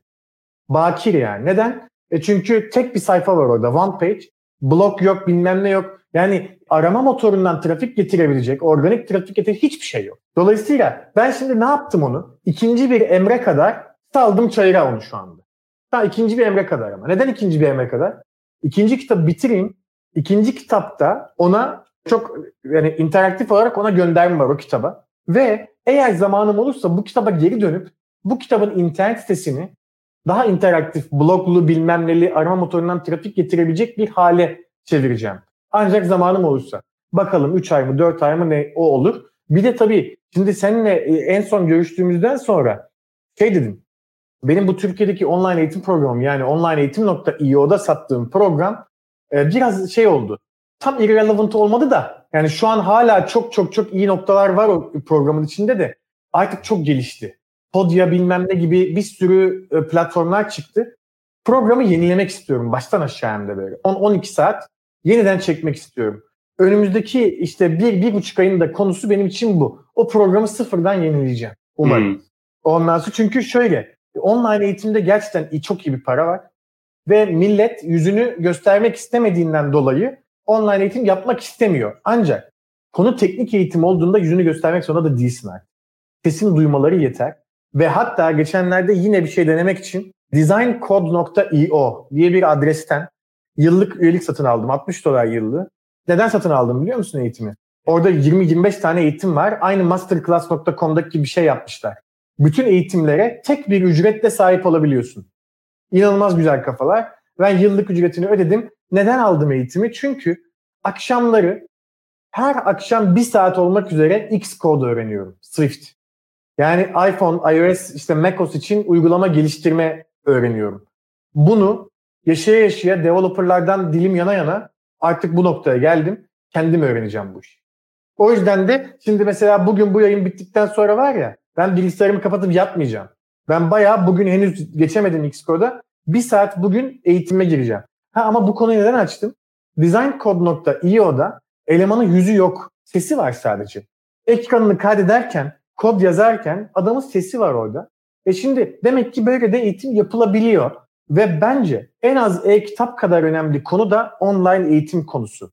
Bakir yani. Neden? E çünkü tek bir sayfa var orada. One page. Blok yok, bilmem ne yok. Yani arama motorundan trafik getirebilecek, organik trafik getirecek hiçbir şey yok. Dolayısıyla ben şimdi ne yaptım onu? İkinci bir emre kadar saldım çayıra onu şu anda. Ha, ikinci bir emre kadar ama. Neden ikinci bir emre kadar? İkinci kitabı bitireyim. İkinci kitapta ona çok yani interaktif olarak ona gönderme var o kitaba. Ve eğer zamanım olursa bu kitaba geri dönüp bu kitabın internet sitesini daha interaktif, bloglu, bilmem neli, arama motorundan trafik getirebilecek bir hale çevireceğim. Ancak zamanım olursa. Bakalım 3 ay mı 4 ay mı ne o olur. Bir de tabii şimdi seninle e, en son görüştüğümüzden sonra şey dedim. Benim bu Türkiye'deki online eğitim programım yani onlineeğitim.io'da sattığım program e, biraz şey oldu. Tam irrelevant olmadı da yani şu an hala çok çok çok iyi noktalar var o programın içinde de artık çok gelişti. Podia bilmem ne gibi bir sürü e, platformlar çıktı. Programı yenilemek istiyorum baştan aşağı hem de böyle. 10-12 saat yeniden çekmek istiyorum. Önümüzdeki işte bir, bir buçuk ayın da konusu benim için bu. O programı sıfırdan yenileyeceğim. Umarım. Hmm. Ondan sonra çünkü şöyle online eğitimde gerçekten çok iyi bir para var. Ve millet yüzünü göstermek istemediğinden dolayı online eğitim yapmak istemiyor. Ancak konu teknik eğitim olduğunda yüzünü göstermek zorunda da değilsin artık. Sesini duymaları yeter. Ve hatta geçenlerde yine bir şey denemek için designcode.io diye bir adresten yıllık üyelik satın aldım. 60 dolar yıllığı. Neden satın aldım biliyor musun eğitimi? Orada 20-25 tane eğitim var. Aynı masterclass.com'daki bir şey yapmışlar. Bütün eğitimlere tek bir ücretle sahip olabiliyorsun. İnanılmaz güzel kafalar. Ben yıllık ücretini ödedim. Neden aldım eğitimi? Çünkü akşamları her akşam bir saat olmak üzere Xcode öğreniyorum. Swift. Yani iPhone, iOS, işte macOS için uygulama geliştirme öğreniyorum. Bunu yaşaya yaşaya developerlardan dilim yana yana artık bu noktaya geldim. Kendim öğreneceğim bu işi. O yüzden de şimdi mesela bugün bu yayın bittikten sonra var ya ben bilgisayarımı kapatıp yatmayacağım. Ben bayağı bugün henüz geçemedim Xcode'a. Bir saat bugün eğitime gireceğim. Ha ama bu konuyu neden açtım? Designcode.io'da elemanın yüzü yok. Sesi var sadece. Ekranını kaydederken, kod yazarken adamın sesi var orada. E şimdi demek ki böyle de eğitim yapılabiliyor. Ve bence en az e-kitap kadar önemli konu da online eğitim konusu.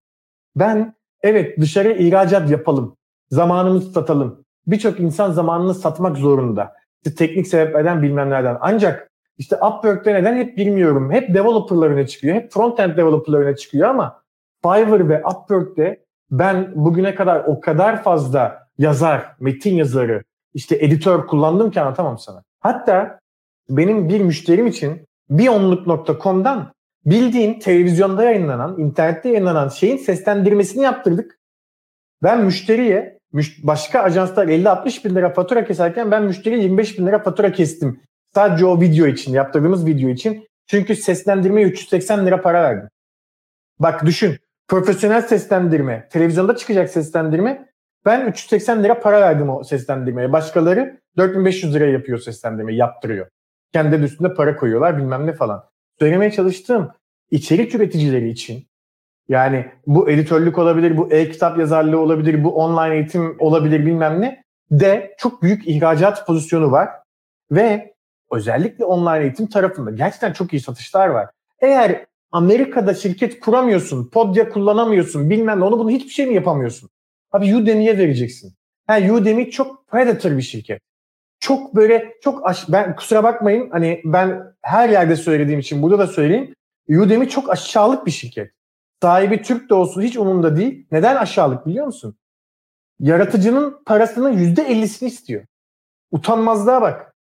Ben evet dışarı ihracat yapalım, zamanımızı satalım. Birçok insan zamanını satmak zorunda. İşte teknik sebeplerden bilmem nereden. Ancak işte Upwork'te neden hep bilmiyorum. Hep developerlar öne çıkıyor. Hep frontend developerlar öne çıkıyor ama Fiverr ve Upwork'te ben bugüne kadar o kadar fazla yazar, metin yazarı, işte editör kullandım ki anlatamam sana. Hatta benim bir müşterim için bionluk.com'dan bildiğin televizyonda yayınlanan, internette yayınlanan şeyin seslendirmesini yaptırdık. Ben müşteriye başka ajanslar 50-60 bin lira fatura keserken ben müşteriye 25 bin lira fatura kestim. Sadece o video için, yaptırdığımız video için. Çünkü seslendirmeye 380 lira para verdim. Bak düşün. Profesyonel seslendirme, televizyonda çıkacak seslendirme. Ben 380 lira para verdim o seslendirmeye. Başkaları 4500 lira yapıyor seslendirme, yaptırıyor. Kendi üstünde para koyuyorlar bilmem ne falan. Söylemeye çalıştığım içerik üreticileri için yani bu editörlük olabilir, bu e-kitap yazarlığı olabilir, bu online eğitim olabilir bilmem ne de çok büyük ihracat pozisyonu var. Ve özellikle online eğitim tarafında gerçekten çok iyi satışlar var. Eğer Amerika'da şirket kuramıyorsun, Podia kullanamıyorsun, bilmem ne onu bunu hiçbir şey mi yapamıyorsun? Abi Udemy'ye vereceksin. Ha, Udemy çok predator bir şirket. Çok böyle çok aş ben kusura bakmayın hani ben her yerde söylediğim için burada da söyleyeyim. Udemy çok aşağılık bir şirket. Sahibi Türk de olsun hiç umurumda değil. Neden aşağılık biliyor musun? Yaratıcının parasının yüzde ellisini istiyor. Utanmazlığa bak.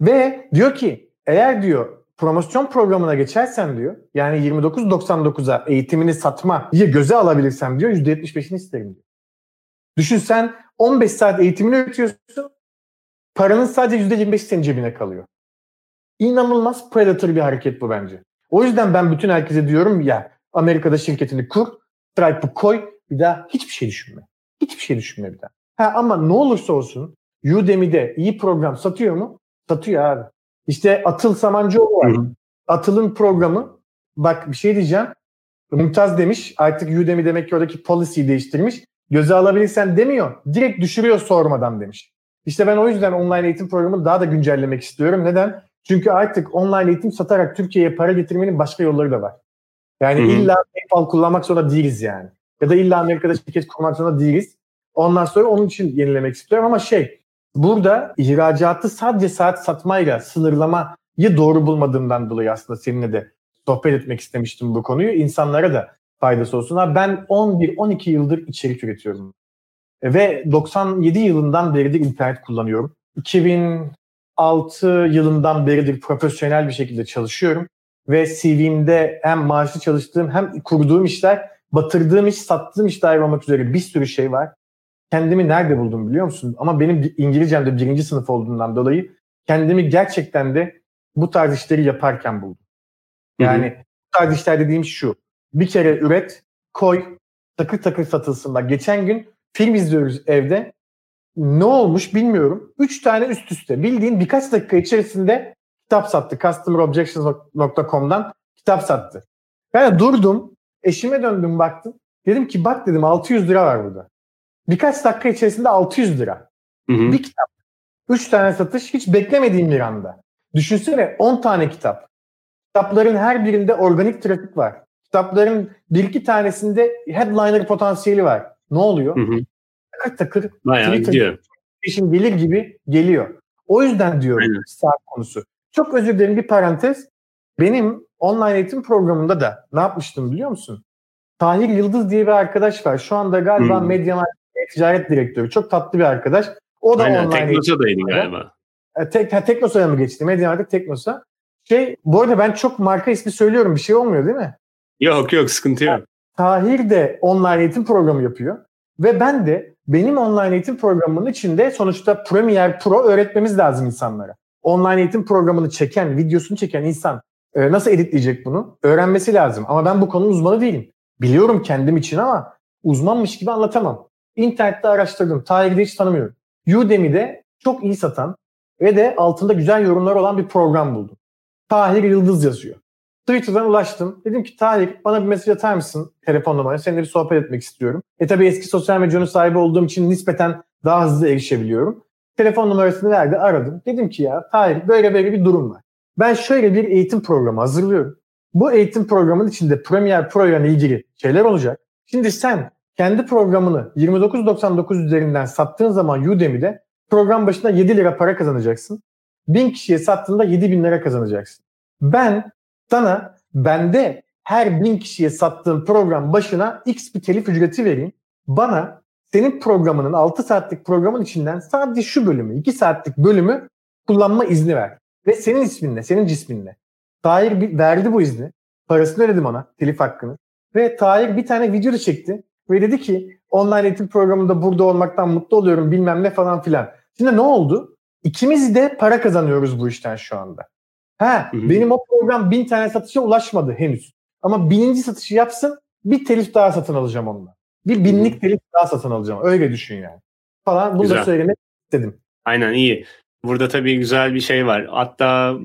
Ve diyor ki eğer diyor promosyon programına geçersen diyor yani 29.99'a eğitimini satmayı göze alabilirsem diyor %75'ini isterim diyor. Düşün sen 15 saat eğitimini öğretiyorsun paranın sadece %25 senin cebine kalıyor. İnanılmaz predator bir hareket bu bence. O yüzden ben bütün herkese diyorum ya Amerika'da şirketini kur, Stripe'ı koy bir daha hiçbir şey düşünme. Hiçbir şey düşünme bir daha. Ha, ama ne olursa olsun Udemy'de iyi program satıyor mu? Satıyor abi. İşte Atıl Samancıoğlu var. Atıl'ın programı bak bir şey diyeceğim. Mümtaz demiş artık Udemy demek ki oradaki policy değiştirmiş. Göze alabilirsen demiyor. Direkt düşürüyor sormadan demiş. İşte ben o yüzden online eğitim programını daha da güncellemek istiyorum. Neden? Çünkü artık online eğitim satarak Türkiye'ye para getirmenin başka yolları da var. Yani Hı-hı. illa PayPal kullanmak zorunda değiliz yani. Ya da illa Amerika'da şirket kurmak zorunda değiliz. Ondan sonra onun için yenilemek istiyorum ama şey burada ihracatı sadece saat satmayla sınırlamayı doğru bulmadığımdan dolayı aslında seninle de sohbet etmek istemiştim bu konuyu. İnsanlara da faydası olsun. Ha, ben 11-12 yıldır içerik üretiyorum. Ve 97 yılından beridir internet kullanıyorum. 2006 yılından beridir profesyonel bir şekilde çalışıyorum. Ve CV'mde hem maaşlı çalıştığım hem kurduğum işler, batırdığım iş, sattığım iş dair olmak üzere bir sürü şey var. Kendimi nerede buldum biliyor musun? Ama benim İngilizcem de birinci sınıf olduğundan dolayı kendimi gerçekten de bu tarz işleri yaparken buldum. Yani hı hı. bu tarz işler dediğim şu. Bir kere üret, koy, takır takır satılsın. Bak geçen gün film izliyoruz evde. Ne olmuş bilmiyorum. Üç tane üst üste bildiğin birkaç dakika içerisinde kitap sattı. CustomerObjections.com'dan kitap sattı. Ben durdum, eşime döndüm baktım. Dedim ki bak dedim 600 lira var burada. Birkaç dakika içerisinde 600 lira. Hı hı. Bir kitap. Üç tane satış hiç beklemediğim bir anda. Düşünsene 10 tane kitap. Kitapların her birinde organik trafik var. Kitapların bir iki tanesinde headliner potansiyeli var. Ne oluyor? Hı hı. Takır takır Bayağı gidiyor. İşin gelir gibi geliyor. O yüzden diyorum Aynen. saat konusu. Çok özür dilerim bir parantez. Benim online eğitim programında da ne yapmıştım biliyor musun? Tahir Yıldız diye bir arkadaş var. Şu anda galiba hmm. Medya Ticaret Direktörü. Çok tatlı bir arkadaş. O da Aynen, online Teknosa'daydı galiba. E, tek, Teknosa'ya mı geçti? Medya Teknosa. Şey, bu arada ben çok marka ismi söylüyorum. Bir şey olmuyor değil mi? Yok yok sıkıntı yok. Tahir de online eğitim programı yapıyor. Ve ben de benim online eğitim programının içinde sonuçta Premiere Pro öğretmemiz lazım insanlara. Online eğitim programını çeken, videosunu çeken insan e, nasıl editleyecek bunu? Öğrenmesi lazım. Ama ben bu konunun uzmanı değilim. Biliyorum kendim için ama uzmanmış gibi anlatamam. İnternette araştırdım. Tahir'i hiç tanımıyorum. Udemy'de çok iyi satan ve de altında güzel yorumlar olan bir program buldum. Tahir Yıldız yazıyor. Twitter'dan ulaştım. Dedim ki Tahir bana bir mesaj atar mısın telefon numarayı? Seninle bir sohbet etmek istiyorum. E tabi eski sosyal medyanın sahibi olduğum için nispeten daha hızlı erişebiliyorum. Telefon numarasını verdi aradım. Dedim ki ya Tahir böyle böyle bir durum var. Ben şöyle bir eğitim programı hazırlıyorum. Bu eğitim programının içinde Premiere Pro ile ilgili şeyler olacak. Şimdi sen kendi programını 29.99 üzerinden sattığın zaman Udemy'de program başına 7 lira para kazanacaksın. 1000 kişiye sattığında 7000 lira kazanacaksın. Ben sana bende her bin kişiye sattığım program başına x bir telif ücreti vereyim. Bana senin programının 6 saatlik programın içinden sadece şu bölümü 2 saatlik bölümü kullanma izni ver. Ve senin isminle, senin cisminle. Tahir verdi bu izni. Parasını ödedim ona, telif hakkını. Ve Tahir bir tane video da çekti. Ve dedi ki online eğitim programında burada olmaktan mutlu oluyorum bilmem ne falan filan. Şimdi ne oldu? İkimiz de para kazanıyoruz bu işten şu anda. Ha, hı hı. benim o program bin tane satışa ulaşmadı henüz. Ama bininci satışı yapsın bir telif daha satın alacağım onunla. Bir binlik telif daha satın alacağım. Öyle düşün yani. Falan bunu güzel. da söylemek istedim. Aynen iyi. Burada tabii güzel bir şey var. Hatta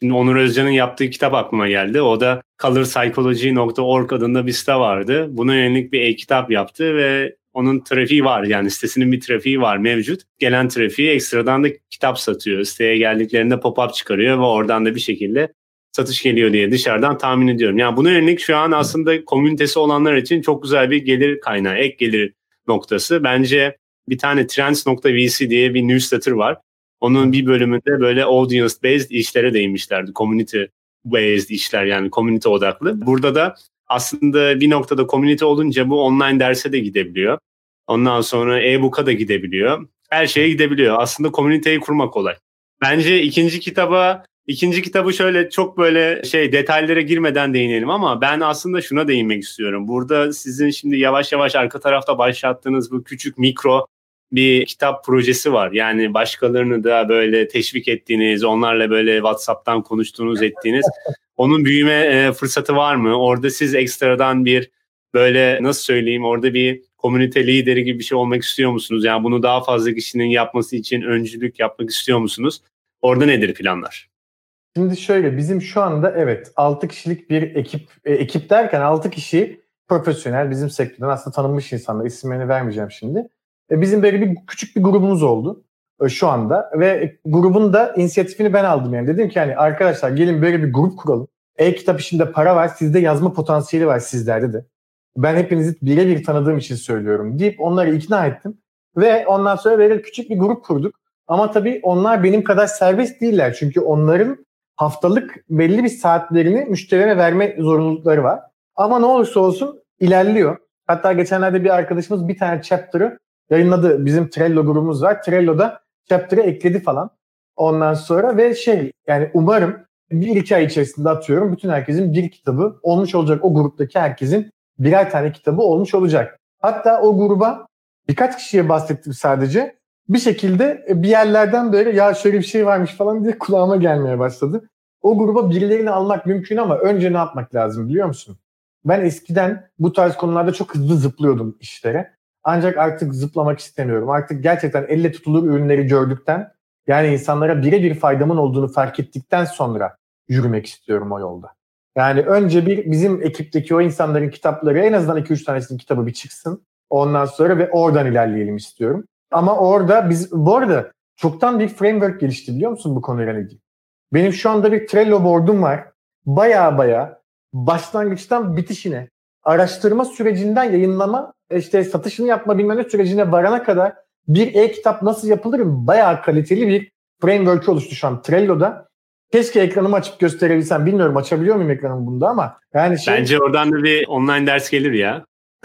şimdi Onur Özcan'ın yaptığı kitap aklıma geldi. O da colorpsychology.org adında bir site vardı. Buna yönelik bir e-kitap yaptı ve onun trafiği var yani sitesinin bir trafiği var mevcut. Gelen trafiği ekstradan da kitap satıyor. Siteye geldiklerinde pop-up çıkarıyor ve oradan da bir şekilde satış geliyor diye dışarıdan tahmin ediyorum. Yani buna yönelik şu an aslında komünitesi olanlar için çok güzel bir gelir kaynağı, ek gelir noktası. Bence bir tane Trends.vc diye bir newsletter var. Onun bir bölümünde böyle audience based işlere değinmişlerdi. Community based işler yani community odaklı. Burada da aslında bir noktada community olunca bu online derse de gidebiliyor. Ondan sonra e-book'a da gidebiliyor. Her şeye gidebiliyor. Aslında komüniteyi kurmak kolay. Bence ikinci kitaba ikinci kitabı şöyle çok böyle şey detaylara girmeden değinelim ama ben aslında şuna değinmek istiyorum. Burada sizin şimdi yavaş yavaş arka tarafta başlattığınız bu küçük mikro bir kitap projesi var. Yani başkalarını da böyle teşvik ettiğiniz, onlarla böyle WhatsApp'tan konuştuğunuz ettiğiniz onun büyüme e, fırsatı var mı? Orada siz ekstradan bir böyle nasıl söyleyeyim orada bir komünite lideri gibi bir şey olmak istiyor musunuz? Yani bunu daha fazla kişinin yapması için öncülük yapmak istiyor musunuz? Orada nedir planlar? Şimdi şöyle bizim şu anda evet 6 kişilik bir ekip e, ekip derken 6 kişi profesyonel bizim sektörden aslında tanınmış insanlar isimlerini vermeyeceğim şimdi. E, bizim böyle bir küçük bir grubumuz oldu e, şu anda ve grubun da inisiyatifini ben aldım yani. Dedim ki hani arkadaşlar gelin böyle bir grup kuralım. E-kitap işinde para var, sizde yazma potansiyeli var sizlerde de. Ben hepinizi birebir tanıdığım için söylüyorum deyip onları ikna ettim. Ve ondan sonra böyle küçük bir grup kurduk. Ama tabii onlar benim kadar serbest değiller. Çünkü onların haftalık belli bir saatlerini müşterilere verme zorunlulukları var. Ama ne olursa olsun ilerliyor. Hatta geçenlerde bir arkadaşımız bir tane chapter'ı yayınladı. Bizim Trello grubumuz var. Trello'da chapter'ı ekledi falan. Ondan sonra ve şey yani umarım bir iki ay içerisinde atıyorum bütün herkesin bir kitabı olmuş olacak. O gruptaki herkesin birer tane kitabı olmuş olacak. Hatta o gruba birkaç kişiye bahsettim sadece. Bir şekilde bir yerlerden böyle ya şöyle bir şey varmış falan diye kulağıma gelmeye başladı. O gruba birilerini almak mümkün ama önce ne yapmak lazım biliyor musun? Ben eskiden bu tarz konularda çok hızlı zıplıyordum işlere. Ancak artık zıplamak istemiyorum. Artık gerçekten elle tutulur ürünleri gördükten yani insanlara birebir faydamın olduğunu fark ettikten sonra yürümek istiyorum o yolda. Yani önce bir bizim ekipteki o insanların kitapları en azından 2-3 tanesinin kitabı bir çıksın. Ondan sonra ve oradan ilerleyelim istiyorum. Ama orada biz bu arada çoktan bir framework gelişti biliyor musun bu konuyla ilgili? Benim şu anda bir Trello board'um var. Baya baya başlangıçtan bitişine, araştırma sürecinden yayınlama, işte satışını yapma bilmem ne sürecine varana kadar bir e-kitap nasıl yapılır bayağı kaliteli bir framework oluştu şu an Trello'da. Keşke ekranımı açıp gösterebilsem. Bilmiyorum açabiliyor muyum ekranımı bunda ama. Yani şey... Bence oradan da bir online ders gelir ya.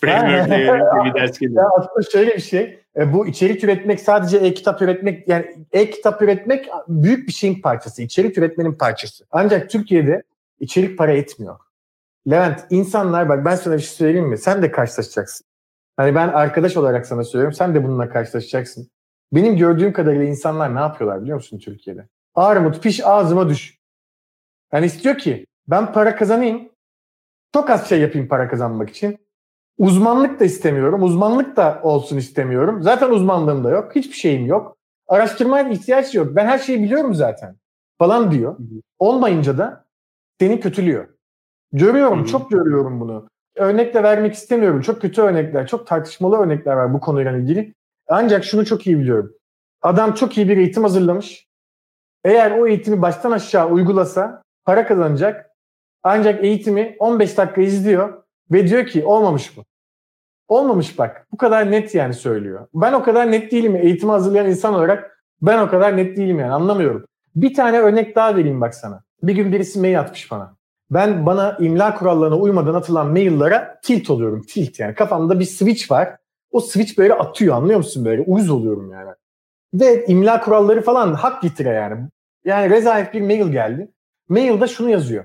Framework'le bir ders gelir. Ya aslında şöyle bir şey. E, bu içerik üretmek sadece e-kitap üretmek yani e-kitap üretmek büyük bir şeyin parçası. İçerik üretmenin parçası. Ancak Türkiye'de içerik para etmiyor. Levent insanlar bak ben sana bir şey söyleyeyim mi? Sen de karşılaşacaksın. Hani ben arkadaş olarak sana söylüyorum. Sen de bununla karşılaşacaksın. Benim gördüğüm kadarıyla insanlar ne yapıyorlar biliyor musun Türkiye'de? Armut piş ağzıma düş. Yani istiyor ki ben para kazanayım. Çok az şey yapayım para kazanmak için. Uzmanlık da istemiyorum. Uzmanlık da olsun istemiyorum. Zaten uzmanlığım da yok. Hiçbir şeyim yok. Araştırmaya ihtiyaç yok. Ben her şeyi biliyorum zaten. Falan diyor. Olmayınca da seni kötülüyor. Görüyorum. Hı-hı. Çok görüyorum bunu. Örnek de vermek istemiyorum. Çok kötü örnekler, çok tartışmalı örnekler var bu konuyla ilgili. Ancak şunu çok iyi biliyorum. Adam çok iyi bir eğitim hazırlamış. Eğer o eğitimi baştan aşağı uygulasa para kazanacak. Ancak eğitimi 15 dakika izliyor ve diyor ki olmamış bu. Olmamış bak. Bu kadar net yani söylüyor. Ben o kadar net değilim. Eğitimi hazırlayan insan olarak ben o kadar net değilim yani anlamıyorum. Bir tane örnek daha vereyim bak sana. Bir gün birisi mail atmış bana. Ben bana imla kurallarına uymadan atılan maillere tilt oluyorum. Tilt yani. Kafamda bir switch var. O switch böyle atıyor anlıyor musun böyle? Uyuz oluyorum yani. Ve imla kuralları falan hak getire yani. Yani rezalet bir mail geldi. Mailde şunu yazıyor.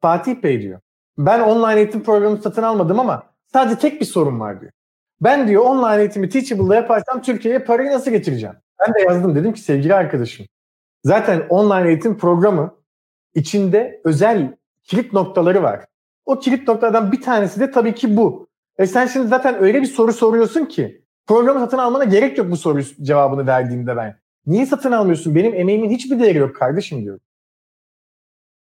Fatih Bey diyor. Ben online eğitim programı satın almadım ama sadece tek bir sorun var diyor. Ben diyor online eğitimi Teachable'da yaparsam Türkiye'ye parayı nasıl getireceğim? Ben de yazdım dedim ki sevgili arkadaşım. Zaten online eğitim programı içinde özel kilit noktaları var. O kilit noktalardan bir tanesi de tabii ki bu. E sen şimdi zaten öyle bir soru soruyorsun ki programı satın almana gerek yok bu soru cevabını verdiğimde ben. Niye satın almıyorsun? Benim emeğimin hiçbir değeri yok kardeşim diyor.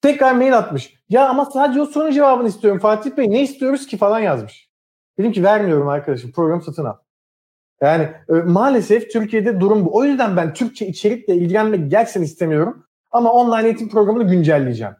Tekrar mail atmış. Ya ama sadece o sorunun cevabını istiyorum Fatih Bey. Ne istiyoruz ki falan yazmış. Dedim ki vermiyorum arkadaşım. Programı satın al. Yani e, maalesef Türkiye'de durum bu. O yüzden ben Türkçe içerikle ilgilenmek gerçekten istemiyorum. Ama online eğitim programını güncelleyeceğim.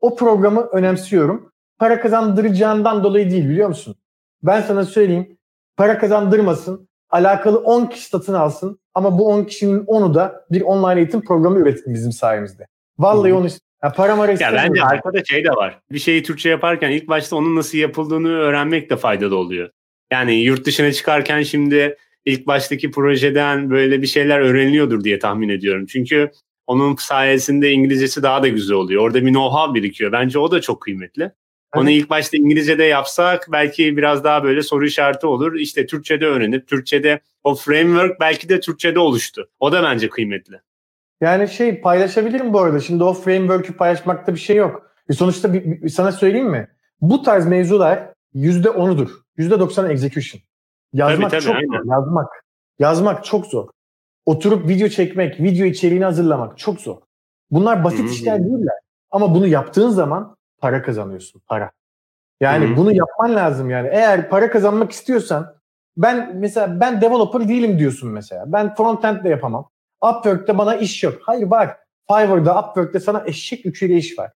O programı önemsiyorum. Para kazandıracağından dolayı değil biliyor musun? Ben sana söyleyeyim. Para kazandırmasın. Alakalı 10 kişi satın alsın. Ama bu 10 kişinin 10'u da bir online eğitim programı üretsin bizim sayemizde. Vallahi onu ya para mara Ya bence arkada şey de var. Bir şeyi Türkçe yaparken ilk başta onun nasıl yapıldığını öğrenmek de faydalı oluyor. Yani yurt dışına çıkarken şimdi ilk baştaki projeden böyle bir şeyler öğreniliyordur diye tahmin ediyorum. Çünkü onun sayesinde İngilizcesi daha da güzel oluyor. Orada bir know-how birikiyor. Bence o da çok kıymetli. Onu ilk başta İngilizce'de yapsak belki biraz daha böyle soru işareti olur. İşte Türkçe'de öğrenip Türkçe'de o framework belki de Türkçe'de oluştu. O da bence kıymetli. Yani şey paylaşabilirim bu arada. Şimdi o framework'ü paylaşmakta bir şey yok. E sonuçta bir, bir, sana söyleyeyim mi? Bu tarz mevzular %10'udur. %90 execution. Yazmak tabii, tabii, çok aynen. zor. Yazmak. Yazmak çok zor. Oturup video çekmek, video içeriğini hazırlamak çok zor. Bunlar basit Hı-hı. işler değiller. Ama bunu yaptığın zaman para kazanıyorsun. Para. Yani Hı-hı. bunu yapman lazım yani. Eğer para kazanmak istiyorsan ben mesela ben developer değilim diyorsun mesela. Ben frontend de yapamam. Upwork'te bana iş yok. Hayır var. Fiverr'da, Upwork'te sana eşek yüküyle iş var.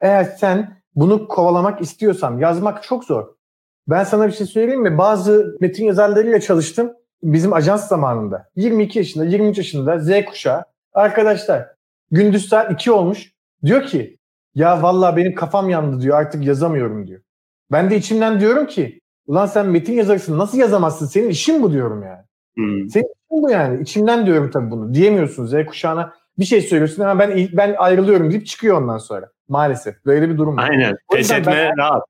Eğer sen bunu kovalamak istiyorsan yazmak çok zor. Ben sana bir şey söyleyeyim mi? Bazı metin yazarlarıyla çalıştım bizim ajans zamanında. 22 yaşında, 23 yaşında Z kuşağı arkadaşlar gündüz saat 2 olmuş. Diyor ki ya vallahi benim kafam yandı diyor artık yazamıyorum diyor. Ben de içimden diyorum ki ulan sen metin yazarsın nasıl yazamazsın senin işin bu diyorum yani. Hmm. Senin işin bu yani. İçimden diyorum tabii bunu. Diyemiyorsun Z kuşağına bir şey söylüyorsun ama ben ben ayrılıyorum deyip çıkıyor ondan sonra. Maalesef böyle bir durum var. Aynen. Pes etme rahat.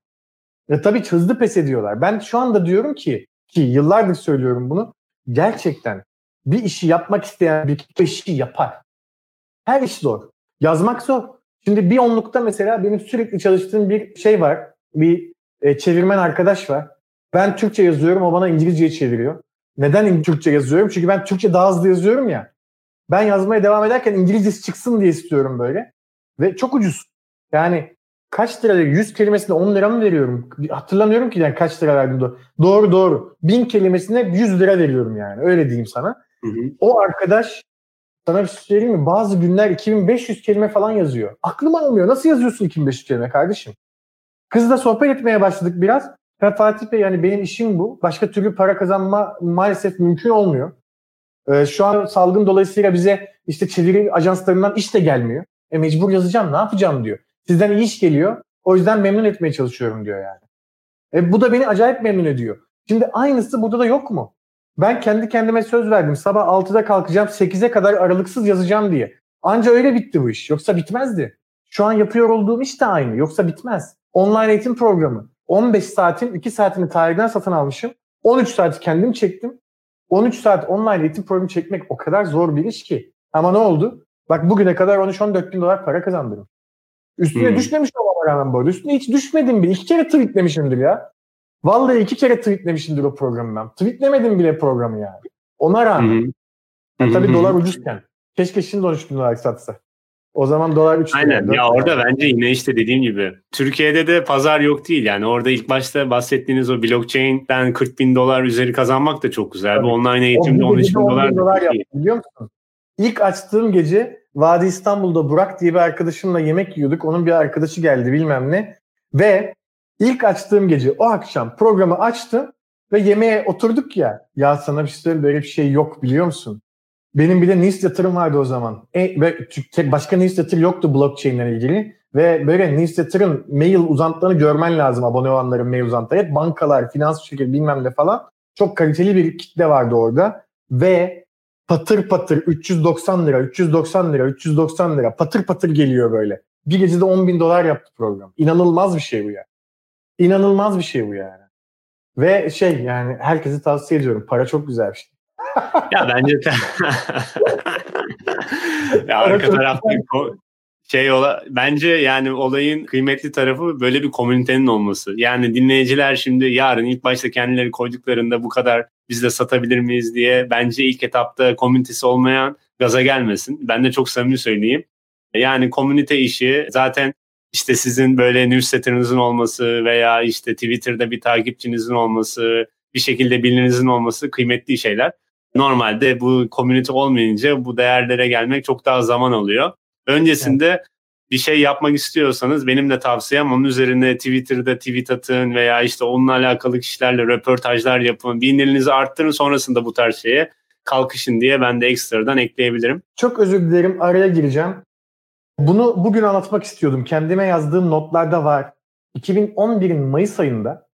Ya tabii hızlı pes ediyorlar. Ben şu anda diyorum ki ki yıllardır söylüyorum bunu. Gerçekten bir işi yapmak isteyen bir işi yapar. Her iş zor. Yazmak zor. Şimdi bir onlukta mesela benim sürekli çalıştığım bir şey var. Bir e, çevirmen arkadaş var. Ben Türkçe yazıyorum, o bana İngilizce çeviriyor. Neden Türkçe yazıyorum? Çünkü ben Türkçe daha hızlı yazıyorum ya. Ben yazmaya devam ederken İngilizcesi çıksın diye istiyorum böyle. Ve çok ucuz. Yani kaç lira 100 kelimesine 10 lira mı veriyorum? Hatırlamıyorum ki yani kaç lira verdim. Doğru doğru. doğru. 1000 kelimesine 100 lira veriyorum yani. Öyle diyeyim sana. Hı hı. O arkadaş sana bir şey söyleyeyim mi? Bazı günler 2500 kelime falan yazıyor. Aklım almıyor. Nasıl yazıyorsun 2500 kelime kardeşim? Kızla sohbet etmeye başladık biraz. Ya Fatih Bey yani benim işim bu. Başka türlü para kazanma maalesef mümkün olmuyor. Ee, şu an salgın dolayısıyla bize işte çeviri ajanslarından iş de gelmiyor. E mecbur yazacağım ne yapacağım diyor. Sizden iyi iş geliyor. O yüzden memnun etmeye çalışıyorum diyor yani. E, bu da beni acayip memnun ediyor. Şimdi aynısı burada da yok mu? Ben kendi kendime söz verdim. Sabah 6'da kalkacağım 8'e kadar aralıksız yazacağım diye. Anca öyle bitti bu iş. Yoksa bitmezdi. Şu an yapıyor olduğum iş de aynı. Yoksa bitmez. Online eğitim programı. 15 saatin 2 saatini tarihten satın almışım. 13 saati kendim çektim. 13 saat online eğitim programı çekmek o kadar zor bir iş ki. Ama ne oldu? Bak bugüne kadar 13-14 bin dolar para kazandım. Üstüne hmm. düşmemiş olmama rağmen bu arada. Üstüne hiç düşmedim bile. İki kere tweetlemişimdir ya. Vallahi iki kere tweetlemişimdir o programı ben. Tweetlemedim bile programı yani. Ona rağmen. Hmm. Yani tabii dolar ucuzken. Keşke şimdi 13 bin dolar satsa. O zaman dolar 3 Aynen ya orada bence yine işte dediğim gibi Türkiye'de de pazar yok değil yani orada ilk başta bahsettiğiniz o blockchain'den 40 bin dolar üzeri kazanmak da çok güzel. Bu online eğitimde 13 bin dolar, dolar yaptım, biliyor musun? İlk açtığım gece Vadi İstanbul'da Burak diye bir arkadaşımla yemek yiyorduk. Onun bir arkadaşı geldi bilmem ne. Ve ilk açtığım gece o akşam programı açtım ve yemeğe oturduk ya. Ya sana bir şey söyleyeyim böyle bir şey yok biliyor musun? Benim bir de newsletter'ım vardı o zaman. E, ve başka newsletter yoktu blockchain ile ilgili. Ve böyle newsletter'ın mail uzantılarını görmen lazım abone olanların mail uzantıları. Hep bankalar, finans şirketi bilmem ne falan. Çok kaliteli bir kitle vardı orada. Ve patır patır 390 lira, 390 lira, 390 lira patır patır geliyor böyle. Bir gecede 10 bin dolar yaptı program. İnanılmaz bir şey bu yani. İnanılmaz bir şey bu yani. Ve şey yani herkese tavsiye ediyorum. Para çok güzel bir şey. ya bence ya arka tarafta şey ola bence yani olayın kıymetli tarafı böyle bir komünitenin olması. Yani dinleyiciler şimdi yarın ilk başta kendileri koyduklarında bu kadar biz de satabilir miyiz diye bence ilk etapta komünitesi olmayan gaza gelmesin. Ben de çok samimi söyleyeyim. Yani komünite işi zaten işte sizin böyle newsletter'ınızın olması veya işte Twitter'da bir takipçinizin olması, bir şekilde bilininizin olması kıymetli şeyler. Normalde bu komünite olmayınca bu değerlere gelmek çok daha zaman alıyor. Öncesinde evet. bir şey yapmak istiyorsanız benim de tavsiyem onun üzerine Twitter'da tweet atın veya işte onunla alakalı kişilerle röportajlar yapın. Bilinirliğinizi arttırın sonrasında bu tarz şeye kalkışın diye ben de ekstradan ekleyebilirim. Çok özür dilerim araya gireceğim. Bunu bugün anlatmak istiyordum. Kendime yazdığım notlarda var. 2011'in Mayıs ayında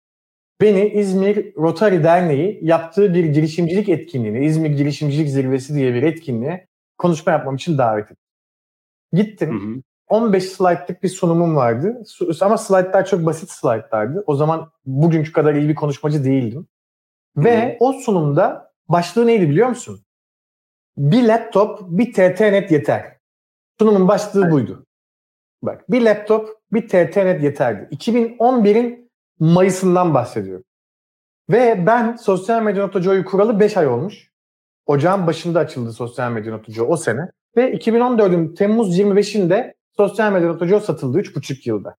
beni İzmir Rotary Derneği yaptığı bir girişimcilik etkinliğine, İzmir Girişimcilik Zirvesi diye bir etkinliğe konuşma yapmam için davet etti. Gittim. Hı hı. 15 slaytlık bir sunumum vardı. Ama slaytlar çok basit slaytlardı. O zaman bugünkü kadar iyi bir konuşmacı değildim. Ve hı. o sunumda başlığı neydi biliyor musun? Bir laptop, bir TT-Net yeter. Sunumun başlığı buydu. Bak bir laptop, bir TT-Net yeterdi. 2011'in Mayıs'ından bahsediyorum. Ve ben Sosyal Medya Notoco'yu kuralı 5 ay olmuş. Ocağın başında açıldı Sosyal Medya Notoco o sene. Ve 2014'ün Temmuz 25'inde Sosyal Medya Notoco satıldı 3,5 yılda.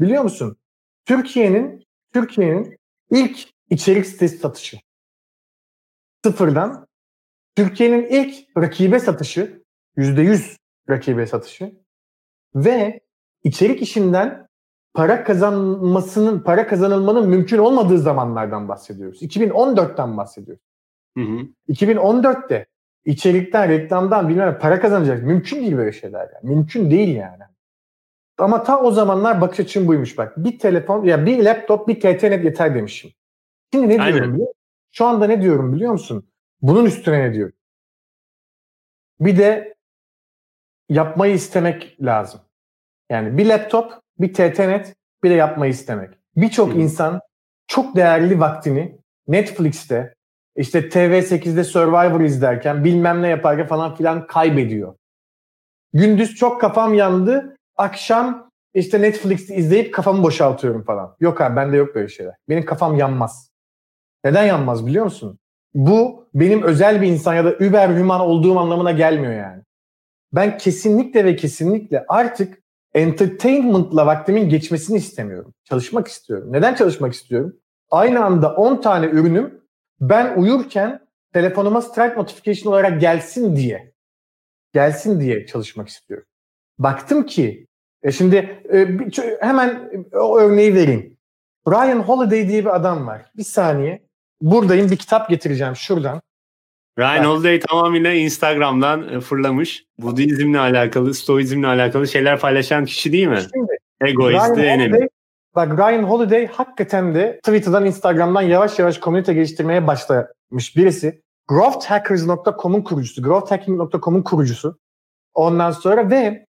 Biliyor musun? Türkiye'nin Türkiye'nin ilk içerik sitesi satışı. Sıfırdan Türkiye'nin ilk rakibe satışı %100 rakibe satışı ve içerik işinden para kazanmasının, para kazanılmanın mümkün olmadığı zamanlardan bahsediyoruz. 2014'ten bahsediyoruz. Hı hı. 2014'te içerikten, reklamdan bilmem para kazanacak. Mümkün değil böyle şeyler. Yani. Mümkün değil yani. Ama ta o zamanlar bakış açım buymuş bak. Bir telefon ya bir laptop bir TTNet yeter demişim. Şimdi ne Aynen. diyorum biliyor Şu anda ne diyorum biliyor musun? Bunun üstüne ne diyorum? Bir de yapmayı istemek lazım. Yani bir laptop, bir TTNet, bir de yapmayı istemek. Birçok insan çok değerli vaktini Netflix'te, işte TV8'de Survivor izlerken, bilmem ne yaparken falan filan kaybediyor. Gündüz çok kafam yandı, akşam işte Netflix'i izleyip kafamı boşaltıyorum falan. Yok abi bende yok böyle şeyler. Benim kafam yanmaz. Neden yanmaz biliyor musun? Bu benim özel bir insan ya da über hüman olduğum anlamına gelmiyor yani. Ben kesinlikle ve kesinlikle artık entertainment'la vaktimin geçmesini istemiyorum. Çalışmak istiyorum. Neden çalışmak istiyorum? Aynı anda 10 tane ürünüm ben uyurken telefonuma strike notification olarak gelsin diye gelsin diye çalışmak istiyorum. Baktım ki e şimdi e, hemen o örneği vereyim. Ryan Holiday diye bir adam var. Bir saniye. Buradayım bir kitap getireceğim şuradan. Ryan Holiday tamamıyla Instagram'dan e, fırlamış. Budizmle alakalı, Stoizmle alakalı şeyler paylaşan kişi değil mi? Şimdi, Egoist, enemi. Bak Ryan Holiday hakikaten de Twitter'dan, Instagram'dan yavaş yavaş komünite geliştirmeye başlamış birisi. Growthhackers.com'un kurucusu, growthhacking.com'un kurucusu. Ondan sonra ve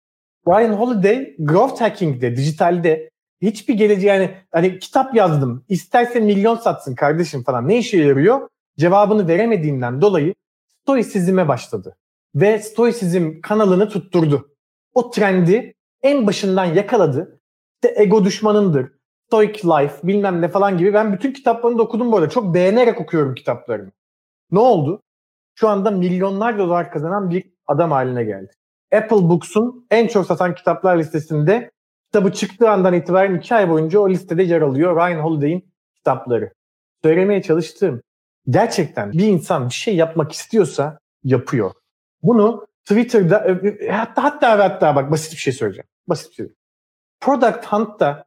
Ryan Holiday growth hacking'de, dijitalde hiçbir geleceği yani hani kitap yazdım. İsterse milyon satsın kardeşim falan. Ne işe yarıyor? Cevabını veremediğinden dolayı stoisizme başladı. Ve stoisizm kanalını tutturdu. O trendi en başından yakaladı. İşte ego düşmanındır. Stoic Life bilmem ne falan gibi. Ben bütün kitaplarını da okudum bu arada. Çok beğenerek okuyorum kitaplarını. Ne oldu? Şu anda milyonlar dolar kazanan bir adam haline geldi. Apple Books'un en çok satan kitaplar listesinde kitabı çıktığı andan itibaren iki ay boyunca o listede yer alıyor Ryan Holiday'in kitapları. Söylemeye çalıştığım gerçekten bir insan bir şey yapmak istiyorsa yapıyor. Bunu Twitter'da e, e, hatta hatta hatta bak basit bir şey söyleyeceğim. Basit bir şey. Product Hunt'ta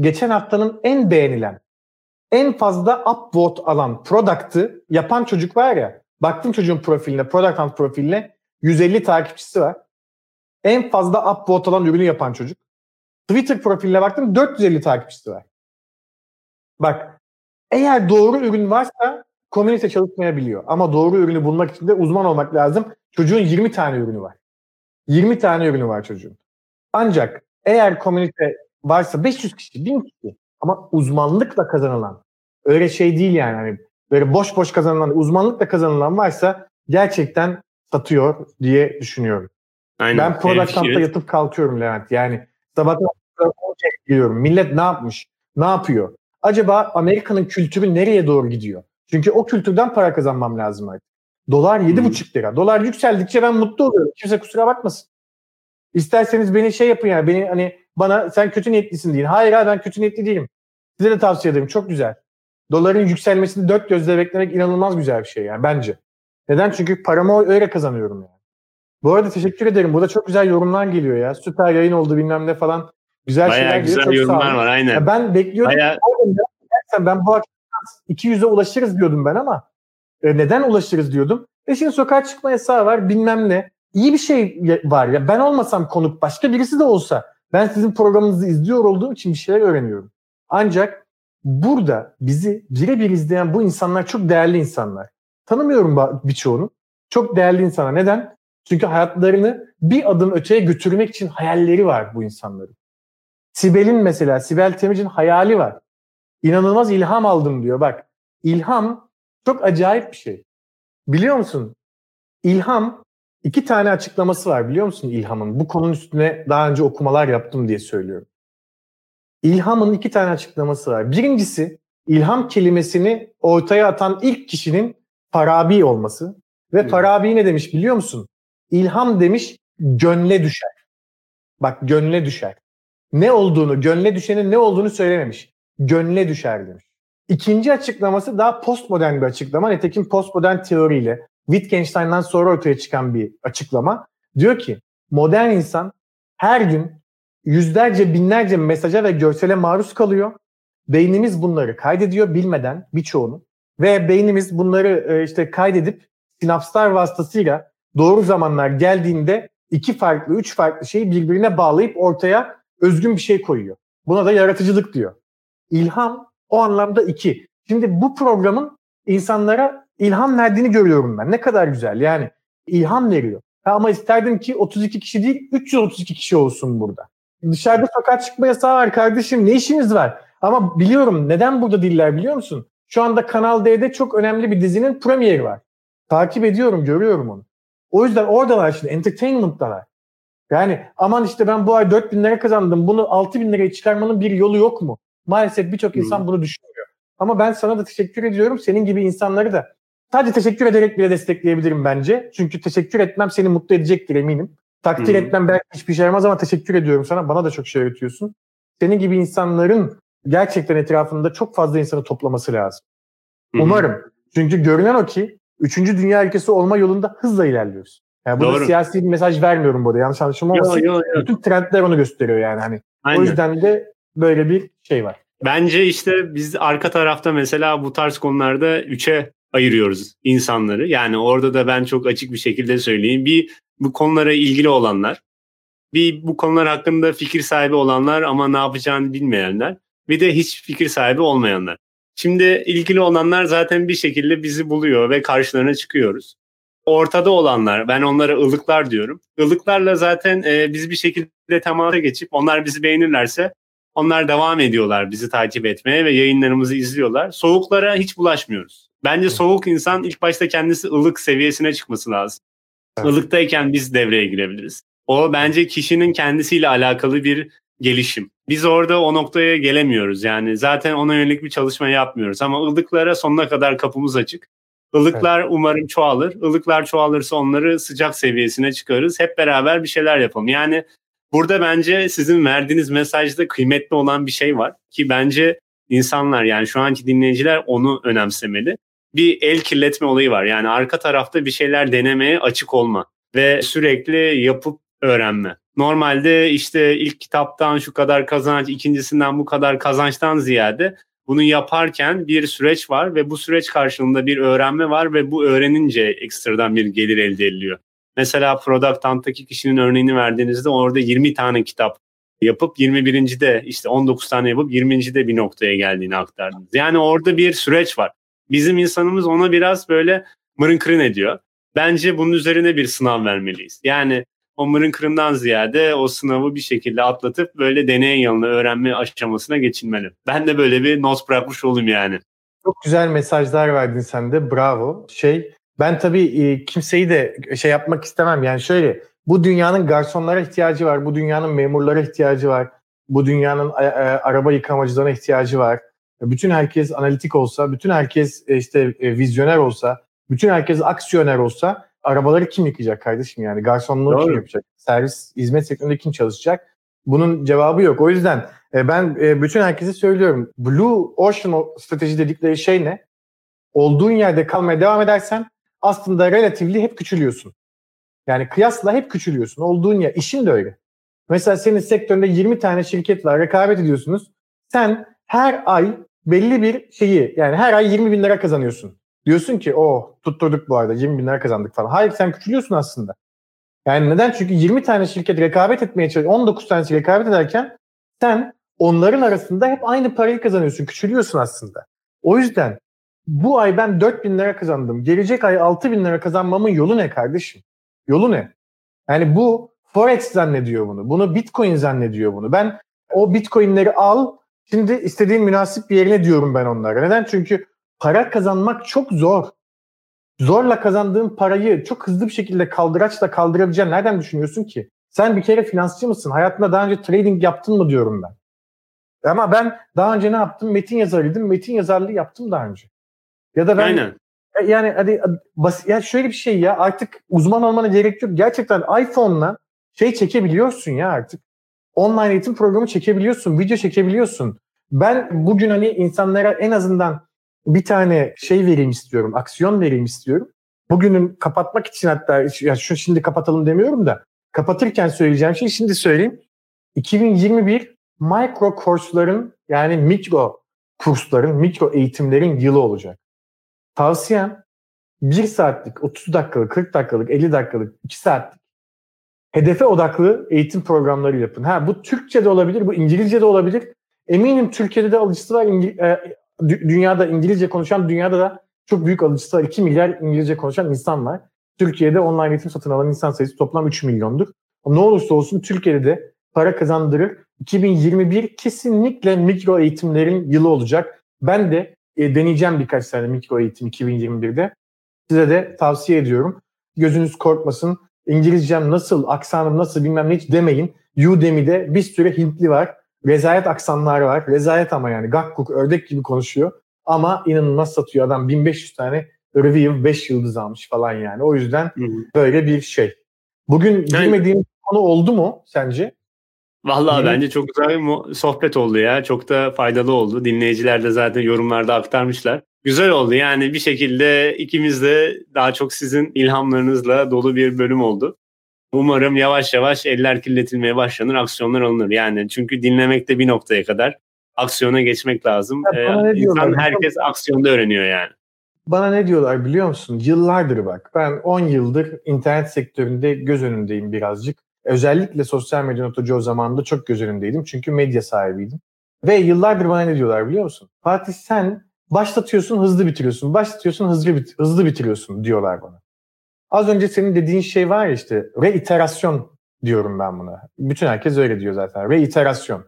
geçen haftanın en beğenilen, en fazla upvote alan product'ı yapan çocuk var ya. Baktım çocuğun profiline, Product Hunt profiline 150 takipçisi var. En fazla upvote alan ürünü yapan çocuk. Twitter profiline baktım 450 takipçisi var. Bak eğer doğru ürün varsa komünite çalışmayabiliyor. Ama doğru ürünü bulmak için de uzman olmak lazım. Çocuğun 20 tane ürünü var. 20 tane ürünü var çocuğun. Ancak eğer komünite varsa 500 kişi, 1000 kişi ama uzmanlıkla kazanılan öyle şey değil yani hani böyle boş boş kazanılan uzmanlıkla kazanılan varsa gerçekten satıyor diye düşünüyorum. Aynen. Ben product hunt'ta yatıp kalkıyorum Levent. Yani sabahtan geliyorum. Millet ne yapmış? Ne yapıyor? Acaba Amerika'nın kültürü nereye doğru gidiyor? Çünkü o kültürden para kazanmam lazım artık. Dolar yedi hmm. buçuk lira. Dolar yükseldikçe ben mutlu oluyorum. Kimse kusura bakmasın. İsterseniz beni şey yapın yani beni hani bana sen kötü niyetlisin deyin. Hayır abi ben kötü niyetli değilim. Size de tavsiye ederim. Çok güzel. Doların yükselmesini dört gözle beklemek inanılmaz güzel bir şey yani bence. Neden? Çünkü paramı öyle kazanıyorum yani. Bu arada teşekkür ederim. Burada çok güzel yorumlar geliyor ya. Süper yayın oldu bilmem ne falan. Güzel Bayağı şeyler güzel geliyor. Çok yorumlar var aynen. Ya ben bekliyordum. Bayağı... Ben bu akşam 200'e ulaşırız diyordum ben ama e, neden ulaşırız diyordum. E şimdi sokağa çıkma yasağı var bilmem ne. İyi bir şey var ya. Ben olmasam konuk başka birisi de olsa ben sizin programınızı izliyor olduğum için bir şeyler öğreniyorum. Ancak burada bizi birebir izleyen bu insanlar çok değerli insanlar. Tanımıyorum birçoğunu. Çok değerli insanlar. Neden? Çünkü hayatlarını bir adım öteye götürmek için hayalleri var bu insanların. Sibel'in mesela, Sibel Temic'in hayali var. İnanılmaz ilham aldım diyor. Bak ilham çok acayip bir şey. Biliyor musun? İlham iki tane açıklaması var biliyor musun ilhamın? Bu konunun üstüne daha önce okumalar yaptım diye söylüyorum. İlhamın iki tane açıklaması var. Birincisi ilham kelimesini ortaya atan ilk kişinin Farabi olması. Ve hmm. Farabi ne demiş biliyor musun? İlham demiş gönle düşer. Bak gönle düşer. Ne olduğunu, gönle düşenin ne olduğunu söylememiş. Gönle düşer demiş. İkinci açıklaması daha postmodern bir açıklama. Nitekim postmodern teoriyle Wittgenstein'dan sonra ortaya çıkan bir açıklama. Diyor ki modern insan her gün yüzlerce binlerce mesaja ve görsele maruz kalıyor. Beynimiz bunları kaydediyor bilmeden birçoğunu ve beynimiz bunları e, işte kaydedip sinapslar vasıtasıyla doğru zamanlar geldiğinde iki farklı, üç farklı şeyi birbirine bağlayıp ortaya özgün bir şey koyuyor. Buna da yaratıcılık diyor. İlham o anlamda iki. Şimdi bu programın insanlara ilham verdiğini görüyorum ben. Ne kadar güzel yani ilham veriyor. ama isterdim ki 32 kişi değil 332 kişi olsun burada. Dışarıda sokağa çıkma yasağı var kardeşim ne işiniz var? Ama biliyorum neden burada değiller biliyor musun? Şu anda Kanal D'de çok önemli bir dizinin premieri var. Takip ediyorum, görüyorum onu. O yüzden oradalar şimdi, entertainment'talar. Yani aman işte ben bu ay 4 bin lira kazandım, bunu 6 bin liraya çıkarmanın bir yolu yok mu? Maalesef birçok insan bunu düşünmüyor. Ama ben sana da teşekkür ediyorum. Senin gibi insanları da sadece teşekkür ederek bile destekleyebilirim bence. Çünkü teşekkür etmem seni mutlu edecektir eminim. Takdir Hı-hı. etmem belki hiçbir şey yaramaz ama teşekkür ediyorum sana. Bana da çok şey öğretiyorsun. Senin gibi insanların gerçekten etrafında çok fazla insanı toplaması lazım. Hı-hı. Umarım. Çünkü görünen o ki 3. Dünya ülkesi olma yolunda hızla ilerliyoruz. Yani burada Doğru. siyasi bir mesaj vermiyorum burada. Yanlış anlaşılma olmasın. Yo, yo, yo. Bütün trendler onu gösteriyor yani. Hani Aynen. O yüzden de böyle bir şey var. Bence işte biz arka tarafta mesela bu tarz konularda üçe ayırıyoruz insanları. Yani orada da ben çok açık bir şekilde söyleyeyim. Bir bu konulara ilgili olanlar, bir bu konular hakkında fikir sahibi olanlar ama ne yapacağını bilmeyenler, bir de hiç fikir sahibi olmayanlar. Şimdi ilgili olanlar zaten bir şekilde bizi buluyor ve karşılarına çıkıyoruz. Ortada olanlar, ben onlara ılıklar diyorum. Ilıklarla zaten e, biz bir şekilde temasa geçip onlar bizi beğenirlerse onlar devam ediyorlar bizi takip etmeye ve yayınlarımızı izliyorlar. Soğuklara hiç bulaşmıyoruz. Bence soğuk insan ilk başta kendisi ılık seviyesine çıkması lazım. Evet. Ilıktayken biz devreye girebiliriz. O bence kişinin kendisiyle alakalı bir gelişim. Biz orada o noktaya gelemiyoruz. Yani zaten ona yönelik bir çalışma yapmıyoruz. Ama ılıklara sonuna kadar kapımız açık. Ilıklar evet. umarım çoğalır. Ilıklar çoğalırsa onları sıcak seviyesine çıkarız. Hep beraber bir şeyler yapalım. Yani burada bence sizin verdiğiniz mesajda kıymetli olan bir şey var. Ki bence insanlar yani şu anki dinleyiciler onu önemsemeli. Bir el kirletme olayı var. Yani arka tarafta bir şeyler denemeye açık olma ve sürekli yapıp öğrenme. Normalde işte ilk kitaptan şu kadar kazanç, ikincisinden bu kadar kazançtan ziyade bunu yaparken bir süreç var ve bu süreç karşılığında bir öğrenme var ve bu öğrenince ekstradan bir gelir elde ediliyor. Mesela Product Hunt'taki kişinin örneğini verdiğinizde orada 20 tane kitap yapıp 21. de işte 19 tane yapıp 20. de bir noktaya geldiğini aktardınız. Yani orada bir süreç var. Bizim insanımız ona biraz böyle mırın kırın ediyor. Bence bunun üzerine bir sınav vermeliyiz. Yani o mırın kırından ziyade o sınavı bir şekilde atlatıp böyle deney yanına öğrenme aşamasına geçilmeli. Ben de böyle bir not bırakmış olayım yani. Çok güzel mesajlar verdin sen de bravo. Şey ben tabii e, kimseyi de şey yapmak istemem yani şöyle bu dünyanın garsonlara ihtiyacı var, bu dünyanın memurlara ihtiyacı var, bu dünyanın e, e, araba yıkamacılarına ihtiyacı var. Bütün herkes analitik olsa, bütün herkes işte vizyoner olsa, bütün herkes aksiyoner olsa arabaları kim yıkayacak kardeşim yani? Garsonluğu Doğru. kim yapacak? Servis, hizmet sektöründe kim çalışacak? Bunun cevabı yok. O yüzden ben bütün herkese söylüyorum. Blue Ocean strateji dedikleri şey ne? Olduğun yerde kalmaya devam edersen aslında relatively hep küçülüyorsun. Yani kıyasla hep küçülüyorsun. Olduğun yer. işin de öyle. Mesela senin sektöründe 20 tane şirket var. Rekabet ediyorsunuz. Sen her ay belli bir şeyi yani her ay 20 bin lira kazanıyorsun. Diyorsun ki o oh, tutturduk bu arada 20 bin lira kazandık falan. Hayır sen küçülüyorsun aslında. Yani neden? Çünkü 20 tane şirket rekabet etmeye çalışıyor. 19 tanesi rekabet ederken sen onların arasında hep aynı parayı kazanıyorsun. Küçülüyorsun aslında. O yüzden bu ay ben 4 bin lira kazandım. Gelecek ay 6 bin lira kazanmamın yolu ne kardeşim? Yolu ne? Yani bu Forex zannediyor bunu. Bunu Bitcoin zannediyor bunu. Ben o Bitcoin'leri al şimdi istediğin münasip bir yerine diyorum ben onlara. Neden? Çünkü para kazanmak çok zor. Zorla kazandığın parayı çok hızlı bir şekilde kaldıraçla kaldırabileceğini nereden düşünüyorsun ki? Sen bir kere finansçı mısın? Hayatında daha önce trading yaptın mı diyorum ben. Ama ben daha önce ne yaptım? Metin yazarıydım. Metin yazarlığı yaptım daha önce. Ya da ben Aynen. E, yani hadi basit ya şöyle bir şey ya artık uzman olmana gerek yok. Gerçekten iPhone'la şey çekebiliyorsun ya artık. Online eğitim programı çekebiliyorsun, video çekebiliyorsun. Ben bugün hani insanlara en azından bir tane şey vereyim istiyorum, aksiyon vereyim istiyorum. Bugünün kapatmak için hatta ya şu şimdi kapatalım demiyorum da kapatırken söyleyeceğim şey şimdi söyleyeyim. 2021 mikro kursların yani mikro kursların, mikro eğitimlerin yılı olacak. Tavsiyem 1 saatlik, 30 dakikalık, 40 dakikalık, 50 dakikalık, 2 saatlik hedefe odaklı eğitim programları yapın. Ha bu Türkçe de olabilir, bu İngilizce de olabilir. Eminim Türkiye'de de alıcısı var. İngi- e, dünyada İngilizce konuşan dünyada da çok büyük alıcısı var. 2 milyar İngilizce konuşan insan var. Türkiye'de online eğitim satın alan insan sayısı toplam 3 milyondur. Ne olursa olsun Türkiye'de de para kazandırır. 2021 kesinlikle mikro eğitimlerin yılı olacak. Ben de e, deneyeceğim birkaç tane mikro eğitim 2021'de. Size de tavsiye ediyorum. Gözünüz korkmasın. İngilizcem nasıl, aksanım nasıl bilmem ne hiç demeyin. Udemy'de bir sürü Hintli var. Rezalet aksanlar var. Rezalet ama yani gakkuk ördek gibi konuşuyor. Ama inanılmaz satıyor adam 1500 tane review 5 yıldız almış falan yani. O yüzden hı hı. böyle bir şey. Bugün yani, bilmediğim konu oldu mu sence? Vallahi Değil bence çok güzel bir sohbet oldu ya. Çok da faydalı oldu. Dinleyiciler de zaten yorumlarda aktarmışlar. Güzel oldu yani bir şekilde ikimiz de daha çok sizin ilhamlarınızla dolu bir bölüm oldu. Umarım yavaş yavaş eller kirletilmeye başlanır, aksiyonlar alınır. Yani çünkü dinlemekte bir noktaya kadar aksiyona geçmek lazım. Ee, insan herkes aksiyonda öğreniyor yani. Bana ne diyorlar biliyor musun? Yıllardır bak ben 10 yıldır internet sektöründe göz önündeyim birazcık. Özellikle sosyal medya notucu o zamanında çok göz önündeydim. Çünkü medya sahibiydim. Ve yıllardır bana ne diyorlar biliyor musun? Fatih sen başlatıyorsun hızlı bitiriyorsun. Başlatıyorsun hızlı, bit hızlı bitiriyorsun diyorlar bana. Az önce senin dediğin şey var ya işte reiterasyon diyorum ben buna. Bütün herkes öyle diyor zaten. Reiterasyon.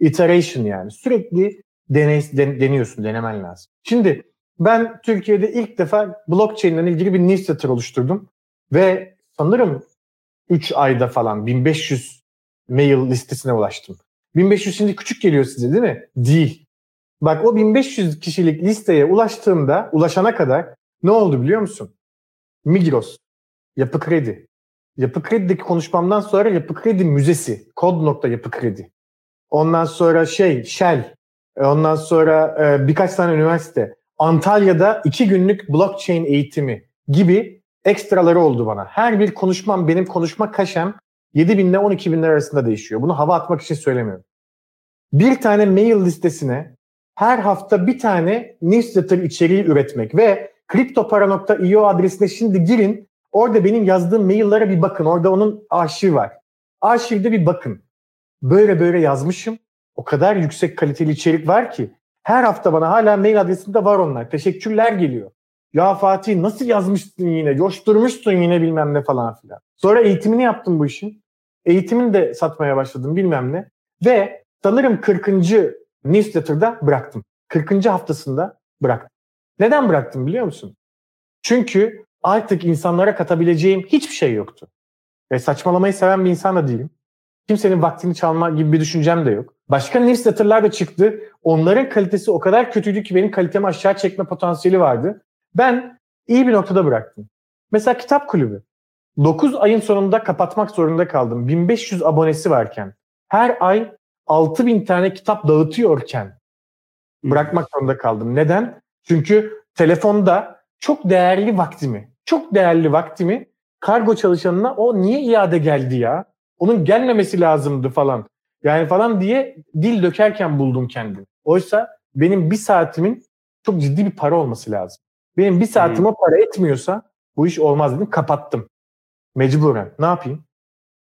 Iteration yani. Sürekli deney, den, deniyorsun, denemen lazım. Şimdi ben Türkiye'de ilk defa blockchain ile ilgili bir newsletter oluşturdum. Ve sanırım 3 ayda falan 1500 mail listesine ulaştım. 1500 şimdi küçük geliyor size değil mi? Değil. Bak o 1500 kişilik listeye ulaştığımda, ulaşana kadar ne oldu biliyor musun? Migros, Yapı Kredi. Yapı Kredi'deki konuşmamdan sonra Yapı Kredi Müzesi, kod nokta Yapı Kredi. Ondan sonra şey, Shell. Ondan sonra e, birkaç tane üniversite. Antalya'da iki günlük blockchain eğitimi gibi ekstraları oldu bana. Her bir konuşmam, benim konuşma kaşem 7 bin ile 12 bin arasında değişiyor. Bunu hava atmak için söylemiyorum. Bir tane mail listesine her hafta bir tane newsletter içeriği üretmek ve kriptopara.io adresine şimdi girin. Orada benim yazdığım maillere bir bakın. Orada onun arşivi var. Arşivde bir bakın. Böyle böyle yazmışım. O kadar yüksek kaliteli içerik var ki. Her hafta bana hala mail adresinde var onlar. Teşekkürler geliyor. Ya Fatih nasıl yazmıştın yine? Coşturmuştun yine bilmem ne falan filan. Sonra eğitimini yaptım bu işin. Eğitimini de satmaya başladım bilmem ne. Ve sanırım 40. newsletter'da bıraktım. 40. haftasında bıraktım. Neden bıraktım biliyor musun? Çünkü artık insanlara katabileceğim hiçbir şey yoktu. Ve saçmalamayı seven bir insan da değilim. Kimsenin vaktini çalma gibi bir düşüncem de yok. Başka newsletter'lar da çıktı. Onların kalitesi o kadar kötüydü ki benim kalitemi aşağı çekme potansiyeli vardı. Ben iyi bir noktada bıraktım. Mesela kitap kulübü. 9 ayın sonunda kapatmak zorunda kaldım. 1500 abonesi varken. Her ay 6000 tane kitap dağıtıyorken bırakmak zorunda kaldım. Neden? Çünkü telefonda çok değerli vaktimi, çok değerli vaktimi kargo çalışanına o niye iade geldi ya? Onun gelmemesi lazımdı falan. Yani falan diye dil dökerken buldum kendimi. Oysa benim bir saatimin çok ciddi bir para olması lazım. Benim bir saatim hmm. o para etmiyorsa bu iş olmaz dedim. Kapattım. Mecburen. Ne yapayım?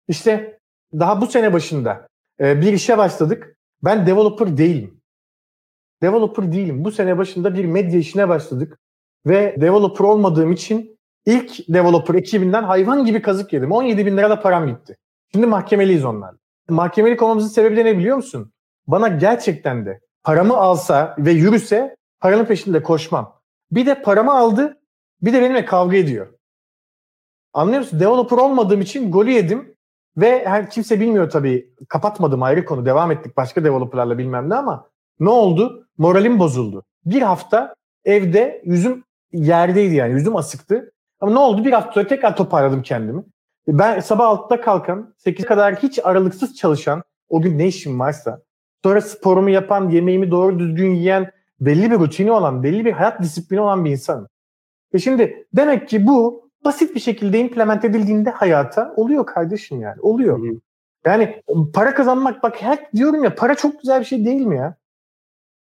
İşte daha bu sene başında e, bir işe başladık. Ben developer değilim. Developer değilim. Bu sene başında bir medya işine başladık. Ve developer olmadığım için ilk developer ekibinden hayvan gibi kazık yedim. 17 bin lira da param gitti. Şimdi mahkemeliyiz onlarla. Mahkemelik olmamızın sebebi de ne biliyor musun? Bana gerçekten de paramı alsa ve yürüse paranın peşinde koşmam. Bir de paramı aldı, bir de benimle kavga ediyor. Anlıyor musun? Developer olmadığım için golü yedim ve her kimse bilmiyor tabii. Kapatmadım ayrı konu. Devam ettik başka developerlarla bilmem ne ama ne oldu? Moralim bozuldu. Bir hafta evde yüzüm yerdeydi yani. Yüzüm asıktı. Ama ne oldu? Bir hafta sonra tekrar toparladım kendimi. Ben sabah 6'da kalkan, 8 kadar hiç aralıksız çalışan, o gün ne işim varsa, sonra sporumu yapan, yemeğimi doğru düzgün yiyen, belli bir rutini olan, belli bir hayat disiplini olan bir insanım. Ve şimdi demek ki bu basit bir şekilde implement edildiğinde hayata oluyor kardeşim yani. Oluyor. Hı. Yani para kazanmak bak her diyorum ya para çok güzel bir şey değil mi ya?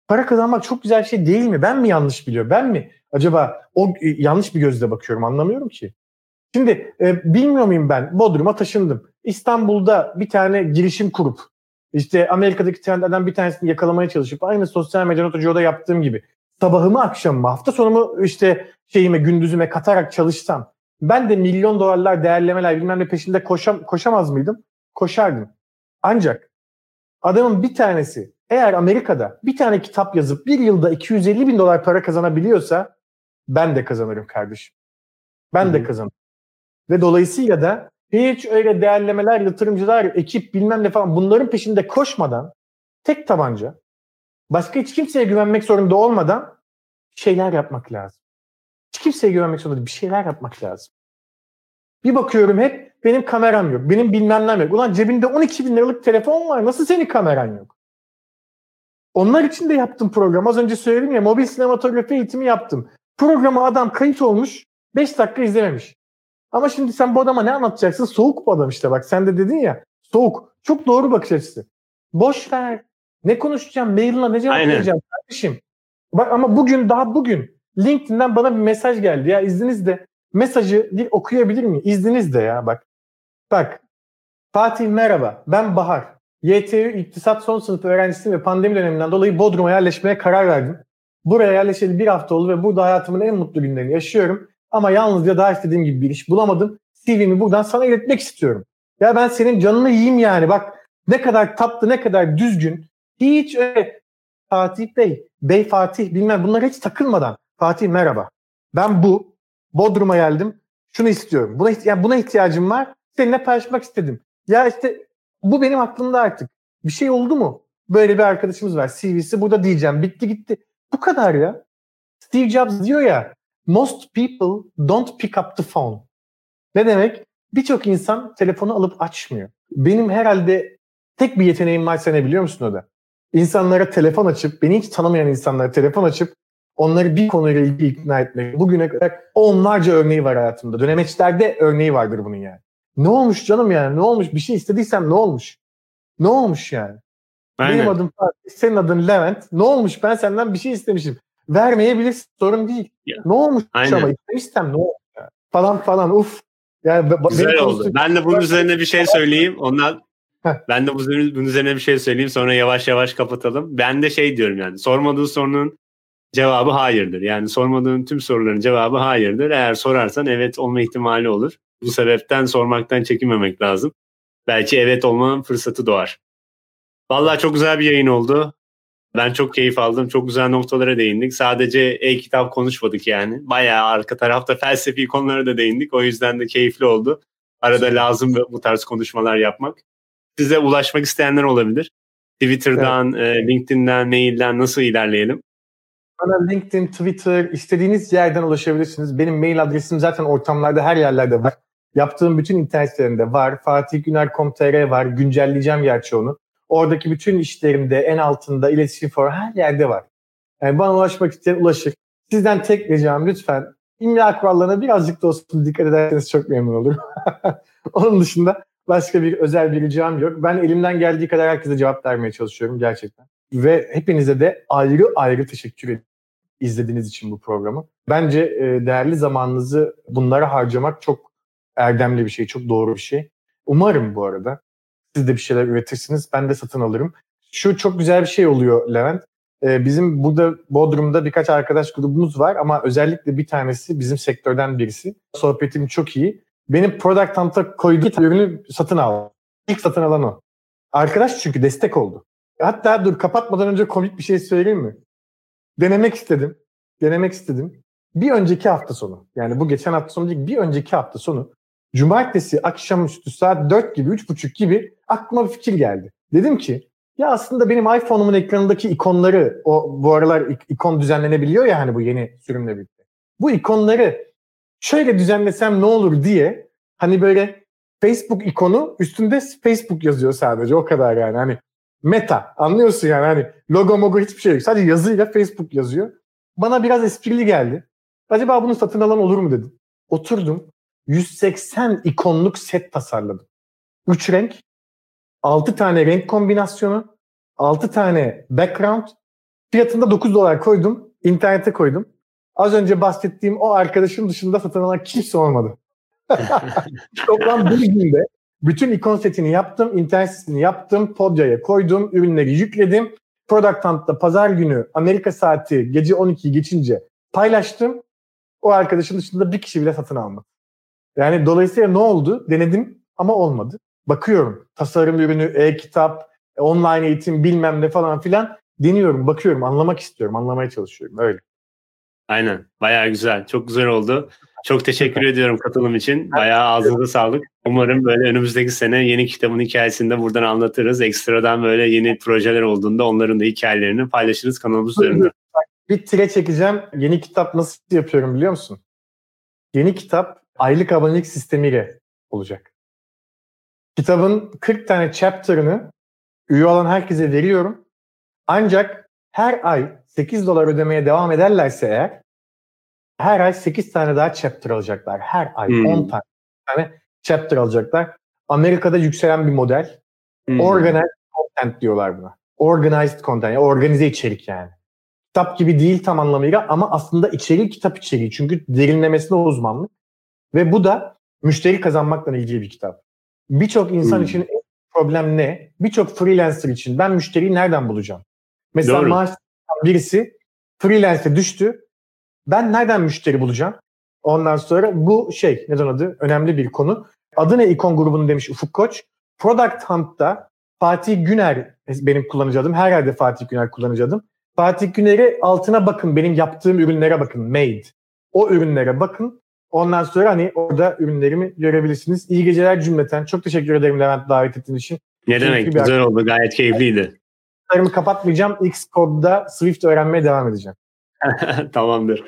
Para kazanmak çok güzel bir şey değil mi? Ben mi yanlış biliyorum? Ben mi acaba o e, yanlış bir gözle bakıyorum anlamıyorum ki. Şimdi e, bilmiyor muyum ben Bodrum'a taşındım. İstanbul'da bir tane girişim kurup işte Amerika'daki trendlerden bir tanesini yakalamaya çalışıp aynı sosyal medya notucuda yaptığım gibi sabahımı akşamımı hafta sonumu işte şeyime gündüzüme katarak çalışsam ben de milyon dolarlar değerlemeler bilmem ne peşinde koşam, koşamaz mıydım? Koşardım. Ancak adamın bir tanesi eğer Amerika'da bir tane kitap yazıp bir yılda 250 bin dolar para kazanabiliyorsa ben de kazanırım kardeşim. Ben Hı-hı. de kazanırım. Ve dolayısıyla da hiç öyle değerlemeler, yatırımcılar, ekip bilmem ne falan bunların peşinde koşmadan tek tabanca başka hiç kimseye güvenmek zorunda olmadan şeyler yapmak lazım. Hiç kimseye güvenmek zorunda değil. Bir şeyler yapmak lazım. Bir bakıyorum hep benim kameram yok. Benim bilmem yok. Ulan cebinde 12 bin liralık telefon var. Nasıl senin kameran yok? Onlar için de yaptım program. Az önce söyledim ya mobil sinematografi eğitimi yaptım. Programı adam kayıt olmuş 5 dakika izlememiş. Ama şimdi sen bu adama ne anlatacaksın? Soğuk bu adam işte bak. Sen de dedin ya soğuk. Çok doğru bakış açısı. Boş ver. Ne konuşacağım? Mail'ına ne cevap vereceğim kardeşim? Bak ama bugün daha bugün LinkedIn'den bana bir mesaj geldi ya izninizle mesajı bir okuyabilir miyim? İzninizle ya bak. Bak Fatih merhaba ben Bahar. YTÜ İktisat son sınıf öğrencisiyim ve pandemi döneminden dolayı Bodrum'a yerleşmeye karar verdim. Buraya yerleşeli bir hafta oldu ve burada hayatımın en mutlu günlerini yaşıyorum. Ama yalnızca daha istediğim gibi bir iş bulamadım. CV'mi buradan sana iletmek istiyorum. Ya ben senin canını yiyeyim yani. Bak ne kadar tatlı, ne kadar düzgün. Hiç öyle Fatih Bey, Bey Fatih bilmem bunlar hiç takılmadan. Fatih merhaba. Ben bu Bodrum'a geldim. Şunu istiyorum. Buna, yani buna ihtiyacım var. Seninle paylaşmak istedim. Ya işte bu benim aklımda artık. Bir şey oldu mu? Böyle bir arkadaşımız var. CV'si burada diyeceğim. Bitti gitti. Bu kadar ya. Steve Jobs diyor ya most people don't pick up the phone. Ne demek? Birçok insan telefonu alıp açmıyor. Benim herhalde tek bir yeteneğim varsa ne biliyor musun o da? İnsanlara telefon açıp, beni hiç tanımayan insanlara telefon açıp onları bir konuyla ilgili ikna etmek. Bugüne kadar onlarca örneği var hayatımda. Dönemeçlerde örneği vardır bunun yani. Ne olmuş canım yani? Ne olmuş? Bir şey istediysem ne olmuş? Ne olmuş yani? Aynen. Benim adım Fatih, senin adın Levent. Ne olmuş? Ben senden bir şey istemişim. Vermeyebilirsin. Sorun değil. Ya. Ne olmuş Aynen. ama istemişsem ne olmuş? Yani? Falan falan uf. Yani Güzel oldu. Ben de bunun üzerine bir şey söyleyeyim. Ondan ben de bunun üzerine bir şey söyleyeyim sonra yavaş yavaş kapatalım. Ben de şey diyorum yani sormadığı sorunun cevabı hayırdır. Yani sormadığın tüm soruların cevabı hayırdır. Eğer sorarsan evet olma ihtimali olur. Bu sebepten sormaktan çekinmemek lazım. Belki evet olma fırsatı doğar. Vallahi çok güzel bir yayın oldu. Ben çok keyif aldım. Çok güzel noktalara değindik. Sadece e-kitap konuşmadık yani. Bayağı arka tarafta felsefi konulara da değindik. O yüzden de keyifli oldu. Arada lazım bu tarz konuşmalar yapmak. Size ulaşmak isteyenler olabilir. Twitter'dan, evet. e, LinkedIn'den, mailden nasıl ilerleyelim? Bana LinkedIn, Twitter istediğiniz yerden ulaşabilirsiniz. Benim mail adresim zaten ortamlarda her yerlerde var. Yaptığım bütün internet sitelerinde var. fatihgüner.com.tr var. Güncelleyeceğim gerçi onu. Oradaki bütün işlerimde en altında iletişim for her yerde var. Yani bana ulaşmak isteyen ulaşır. Sizden tek ricam lütfen imla kurallarına birazcık da olsun dikkat ederseniz çok memnun olurum. Onun dışında başka bir özel bir ricam yok. Ben elimden geldiği kadar herkese cevap vermeye çalışıyorum gerçekten. Ve hepinize de ayrı ayrı teşekkür ederim izlediğiniz için bu programı. Bence e, değerli zamanınızı bunlara harcamak çok erdemli bir şey, çok doğru bir şey. Umarım bu arada siz de bir şeyler üretirsiniz, ben de satın alırım. Şu çok güzel bir şey oluyor Levent. E, bizim burada Bodrum'da birkaç arkadaş grubumuz var ama özellikle bir tanesi bizim sektörden birisi. Sohbetim çok iyi. Benim Product Hunt'a koyduğu ürünü satın al. İlk satın alan o. Arkadaş çünkü destek oldu. Hatta dur kapatmadan önce komik bir şey söyleyeyim mi? Denemek istedim. Denemek istedim. Bir önceki hafta sonu yani bu geçen hafta sonu değil bir önceki hafta sonu cumartesi akşamüstü saat 4 gibi 3.30 gibi aklıma bir fikir geldi. Dedim ki ya aslında benim iPhone'umun ekranındaki ikonları o bu aralar ikon düzenlenebiliyor ya hani bu yeni sürümle birlikte. Bu ikonları şöyle düzenlesem ne olur diye hani böyle Facebook ikonu üstünde Facebook yazıyor sadece o kadar yani. Hani Meta. Anlıyorsun yani hani logo mogo hiçbir şey yok. Sadece yazıyla Facebook yazıyor. Bana biraz esprili geldi. Acaba bunu satın alan olur mu dedim. Oturdum. 180 ikonluk set tasarladım. Üç renk. 6 tane renk kombinasyonu, 6 tane background. Fiyatında 9 dolar koydum. internete koydum. Az önce bahsettiğim o arkadaşım dışında satın alan kimse olmadı. Toplam bir günde bütün ikon setini yaptım, internet sitesini yaptım, Podya'ya koydum, ürünleri yükledim. Product Hunt'ta pazar günü Amerika saati gece 12'yi geçince paylaştım. O arkadaşın dışında bir kişi bile satın almadı. Yani dolayısıyla ne oldu? Denedim ama olmadı. Bakıyorum tasarım ürünü, e-kitap, online eğitim bilmem ne falan filan deniyorum, bakıyorum, anlamak istiyorum, anlamaya çalışıyorum öyle. Aynen. Bayağı güzel. Çok güzel oldu. Çok teşekkür ediyorum katılım için. Bayağı ağzınıza sağlık. Umarım böyle önümüzdeki sene yeni kitabın hikayesini de buradan anlatırız. Ekstradan böyle yeni projeler olduğunda onların da hikayelerini paylaşırız kanalımız üzerinde. Bir tire çekeceğim. Yeni kitap nasıl yapıyorum biliyor musun? Yeni kitap aylık abonelik sistemiyle olacak. Kitabın 40 tane chapter'ını üye olan herkese veriyorum. Ancak her ay 8 dolar ödemeye devam ederlerse eğer her ay 8 tane daha chapter alacaklar. Her ay hmm. 10 tane chapter alacaklar. Amerika'da yükselen bir model. Hmm. Organized content diyorlar buna. Organized content, yani organize içerik yani. Kitap gibi değil tam anlamıyla ama aslında içeriği kitap içeriği. Çünkü derinlemesine uzmanlık. Ve bu da müşteri kazanmakla ilgili bir kitap. Birçok insan hmm. için problem ne? Birçok freelancer için ben müşteriyi nereden bulacağım? Mesela maaş birisi freelance'e düştü. Ben nereden müşteri bulacağım? Ondan sonra bu şey neden adı? Önemli bir konu. Adı ne ikon grubunu demiş Ufuk Koç. Product Hunt'ta Fatih Güner benim kullanıcı adım. Her yerde Fatih Güner kullanıcı adım. Fatih Güner'i altına bakın. Benim yaptığım ürünlere bakın. Made. O ürünlere bakın. Ondan sonra hani orada ürünlerimi görebilirsiniz. İyi geceler cümleten. Çok teşekkür ederim Levent davet ettiğin için. Ne demek? Güzel oldu. Gayet keyifliydi. X'lerimi kapatmayacağım. Xcode'da Swift öğrenmeye devam edeceğim. Tamamdır.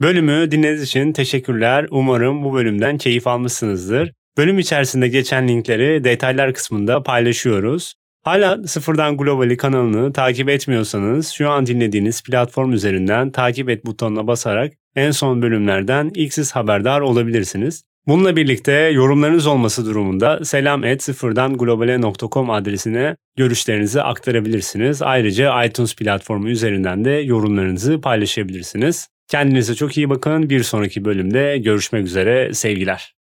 Bölümü dinlediğiniz için teşekkürler. Umarım bu bölümden keyif almışsınızdır. Bölüm içerisinde geçen linkleri detaylar kısmında paylaşıyoruz. Hala Sıfırdan Globali kanalını takip etmiyorsanız şu an dinlediğiniz platform üzerinden takip et butonuna basarak en son bölümlerden ilk siz haberdar olabilirsiniz. Bununla birlikte yorumlarınız olması durumunda selam et sıfırdan globale.com adresine görüşlerinizi aktarabilirsiniz. Ayrıca iTunes platformu üzerinden de yorumlarınızı paylaşabilirsiniz. Kendinize çok iyi bakın. Bir sonraki bölümde görüşmek üzere. Sevgiler.